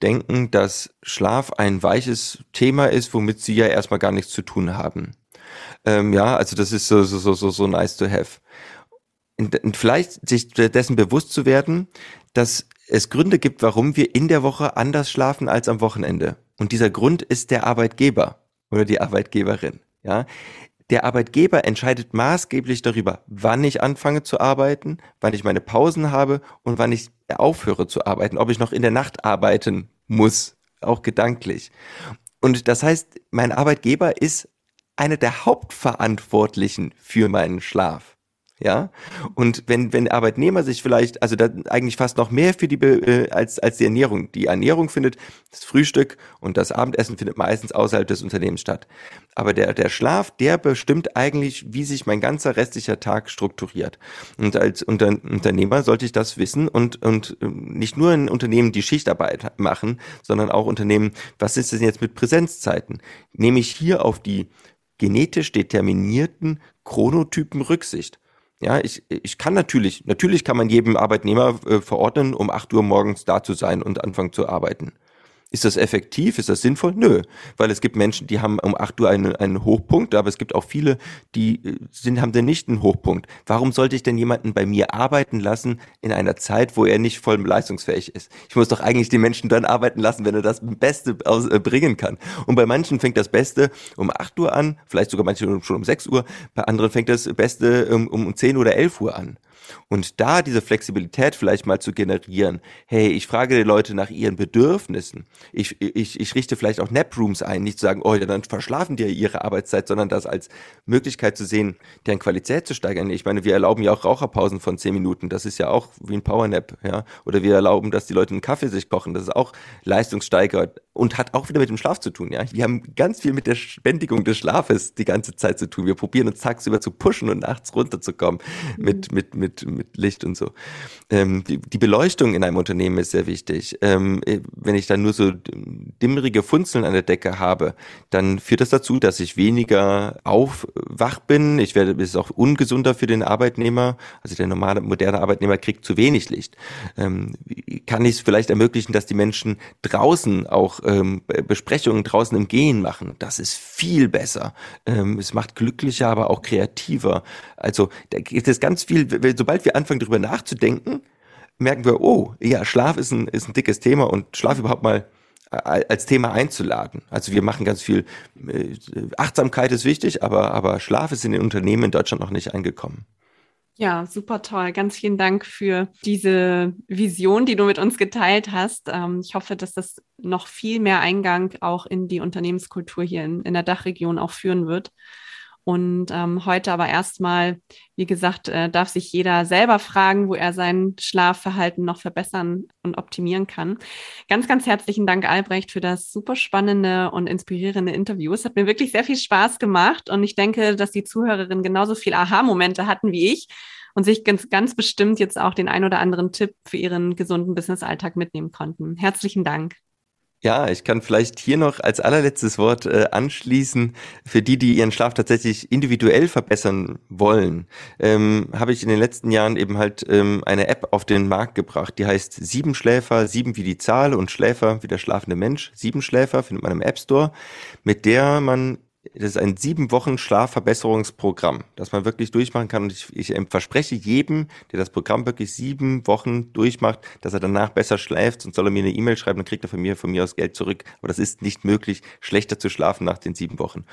denken, dass Schlaf ein weiches Thema ist, womit sie ja erstmal gar nichts zu tun haben. Ähm, ja, also das ist so, so, so, so nice to have. Und vielleicht sich dessen bewusst zu werden, dass es Gründe gibt, warum wir in der Woche anders schlafen als am Wochenende. Und dieser Grund ist der Arbeitgeber oder die Arbeitgeberin. Ja, der Arbeitgeber entscheidet maßgeblich darüber, wann ich anfange zu arbeiten, wann ich meine Pausen habe und wann ich aufhöre zu arbeiten, ob ich noch in der Nacht arbeiten muss, auch gedanklich. Und das heißt, mein Arbeitgeber ist einer der Hauptverantwortlichen für meinen Schlaf. Ja, und wenn, wenn Arbeitnehmer sich vielleicht, also da eigentlich fast noch mehr für die, äh, als, als die Ernährung. Die Ernährung findet, das Frühstück und das Abendessen findet meistens außerhalb des Unternehmens statt. Aber der, der Schlaf, der bestimmt eigentlich, wie sich mein ganzer restlicher Tag strukturiert. Und als Unter Unternehmer sollte ich das wissen und, und ähm, nicht nur in Unternehmen, die Schichtarbeit machen, sondern auch Unternehmen, was ist denn jetzt mit Präsenzzeiten? Nehme ich hier auf die genetisch determinierten Chronotypen Rücksicht. Ja, ich, ich kann natürlich, natürlich kann man jedem Arbeitnehmer äh, verordnen, um 8 Uhr morgens da zu sein und anfangen zu arbeiten. Ist das effektiv? Ist das sinnvoll? Nö, weil es gibt Menschen, die haben um 8 Uhr einen, einen Hochpunkt, aber es gibt auch viele, die äh, sind, haben denn nicht einen Hochpunkt. Warum sollte ich denn jemanden bei mir arbeiten lassen in einer Zeit, wo er nicht voll leistungsfähig ist? Ich muss doch eigentlich die Menschen dann arbeiten lassen, wenn er das Beste aus, äh, bringen kann. Und bei manchen fängt das Beste um 8 Uhr an, vielleicht sogar manche schon um 6 Uhr, bei anderen fängt das Beste um, um 10 oder 11 Uhr an. Und da diese Flexibilität vielleicht mal zu generieren, hey, ich frage die Leute nach ihren Bedürfnissen. Ich, ich, ich richte vielleicht auch Naprooms ein, nicht zu sagen, oh, ja, dann verschlafen die ja ihre Arbeitszeit, sondern das als Möglichkeit zu sehen, deren Qualität zu steigern. Ich meine, wir erlauben ja auch Raucherpausen von zehn Minuten. Das ist ja auch wie ein Powernap, ja. Oder wir erlauben, dass die Leute einen Kaffee sich kochen. Das ist auch leistungssteigert und hat auch wieder mit dem Schlaf zu tun, ja. Wir haben ganz viel mit der Spendigung des Schlafes die ganze Zeit zu tun. Wir probieren uns tagsüber zu pushen und nachts runterzukommen mit, mit, mit mit, Licht und so. Ähm, die, die, Beleuchtung in einem Unternehmen ist sehr wichtig. Ähm, äh, wenn ich dann nur so dimmerige Funzeln an der Decke habe, dann führt das dazu, dass ich weniger aufwach bin. Ich werde, es ist auch ungesunder für den Arbeitnehmer. Also der normale, moderne Arbeitnehmer kriegt zu wenig Licht. Ähm, kann ich es vielleicht ermöglichen, dass die Menschen draußen auch ähm, Besprechungen draußen im Gehen machen? Das ist viel besser. Ähm, es macht glücklicher, aber auch kreativer. Also da gibt es ganz viel, so sobald wir anfangen, darüber nachzudenken, merken wir, oh, ja, Schlaf ist ein, ist ein dickes Thema und Schlaf überhaupt mal als Thema einzuladen. Also wir machen ganz viel, äh, Achtsamkeit ist wichtig, aber, aber Schlaf ist in den Unternehmen in Deutschland noch nicht angekommen. Ja, super toll. Ganz vielen Dank für diese Vision, die du mit uns geteilt hast. Ähm, ich hoffe, dass das noch viel mehr Eingang auch in die Unternehmenskultur hier in, in der Dachregion auch führen wird. Und ähm, heute aber erstmal, wie gesagt, äh, darf sich jeder selber fragen, wo er sein Schlafverhalten noch verbessern und optimieren kann. Ganz, ganz herzlichen Dank, Albrecht, für das super spannende und inspirierende Interview. Es hat mir wirklich sehr viel Spaß gemacht und ich denke, dass die Zuhörerinnen genauso viel Aha-Momente hatten wie ich und sich ganz, ganz bestimmt jetzt auch den ein oder anderen Tipp für ihren gesunden Business-Alltag mitnehmen konnten. Herzlichen Dank. Ja, ich kann vielleicht hier noch als allerletztes Wort äh, anschließen. Für die, die ihren Schlaf tatsächlich individuell verbessern wollen, ähm, habe ich in den letzten Jahren eben halt ähm, eine App auf den Markt gebracht, die heißt Sieben Schläfer, sieben wie die Zahl und Schläfer wie der schlafende Mensch. Sieben Schläfer findet man im App Store, mit der man das ist ein sieben Wochen Schlafverbesserungsprogramm, das man wirklich durchmachen kann. Und ich, ich verspreche jedem, der das Programm wirklich sieben Wochen durchmacht, dass er danach besser schläft. Sonst soll er mir eine E-Mail schreiben, dann kriegt er von mir, von mir aus Geld zurück. Aber das ist nicht möglich, schlechter zu schlafen nach den sieben Wochen.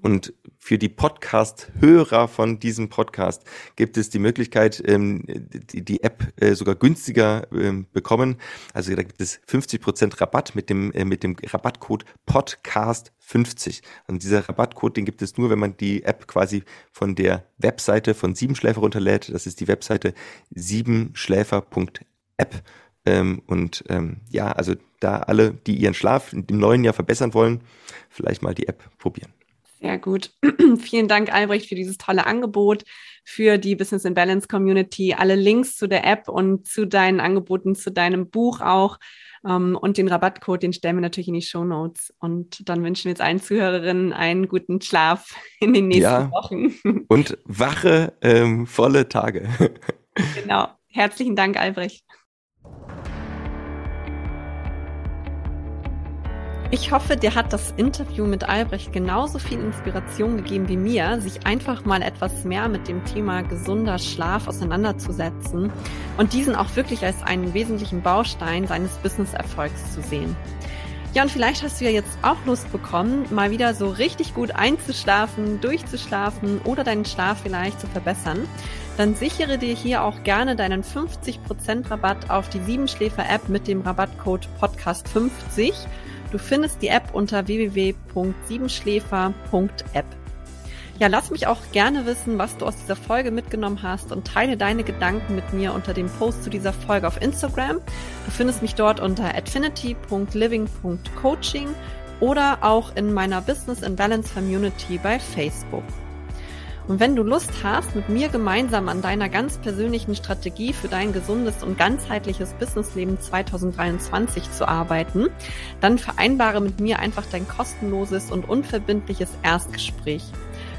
Und für die Podcast-Hörer von diesem Podcast gibt es die Möglichkeit, ähm, die, App äh, sogar günstiger ähm, bekommen. Also da gibt es 50% Rabatt mit dem, äh, mit dem Rabattcode Podcast 50. Und dieser Rabattcode, den gibt es nur, wenn man die App quasi von der Webseite von Siebenschläfer runterlädt. Das ist die Webseite siebenschläfer.app. Ähm, und ähm, ja, also da alle, die ihren Schlaf im neuen Jahr verbessern wollen, vielleicht mal die App probieren. Sehr gut. [CLEARS THROAT] Vielen Dank, Albrecht, für dieses tolle Angebot für die Business in Balance Community. Alle Links zu der App und zu deinen Angeboten, zu deinem Buch auch und den Rabattcode, den stellen wir natürlich in die Show Notes. Und dann wünschen wir jetzt allen Zuhörerinnen einen guten Schlaf [LAUGHS] in den nächsten ja. Wochen. Und wache, ähm, volle Tage. [LAUGHS] genau. Herzlichen Dank, Albrecht. Ich hoffe, dir hat das Interview mit Albrecht genauso viel Inspiration gegeben wie mir, sich einfach mal etwas mehr mit dem Thema gesunder Schlaf auseinanderzusetzen und diesen auch wirklich als einen wesentlichen Baustein seines Business-Erfolgs zu sehen. Ja, und vielleicht hast du ja jetzt auch Lust bekommen, mal wieder so richtig gut einzuschlafen, durchzuschlafen oder deinen Schlaf vielleicht zu verbessern. Dann sichere dir hier auch gerne deinen 50% Rabatt auf die Siebenschläfer-App mit dem Rabattcode Podcast50 Du findest die App unter www.siebenschläfer.app. Ja, lass mich auch gerne wissen, was du aus dieser Folge mitgenommen hast und teile deine Gedanken mit mir unter dem Post zu dieser Folge auf Instagram. Du findest mich dort unter affinity.living.coaching oder auch in meiner Business and Balance Community bei Facebook. Und wenn du Lust hast, mit mir gemeinsam an deiner ganz persönlichen Strategie für dein gesundes und ganzheitliches Businessleben 2023 zu arbeiten, dann vereinbare mit mir einfach dein kostenloses und unverbindliches Erstgespräch.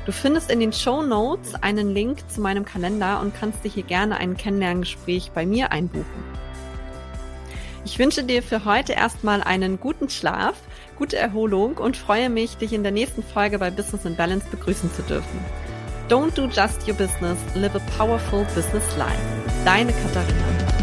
Du findest in den Show Notes einen Link zu meinem Kalender und kannst dir hier gerne ein Kennenlerngespräch bei mir einbuchen. Ich wünsche dir für heute erstmal einen guten Schlaf, gute Erholung und freue mich, dich in der nächsten Folge bei Business and Balance begrüßen zu dürfen. Don't do just your business, live a powerful business life. Deine Katharina.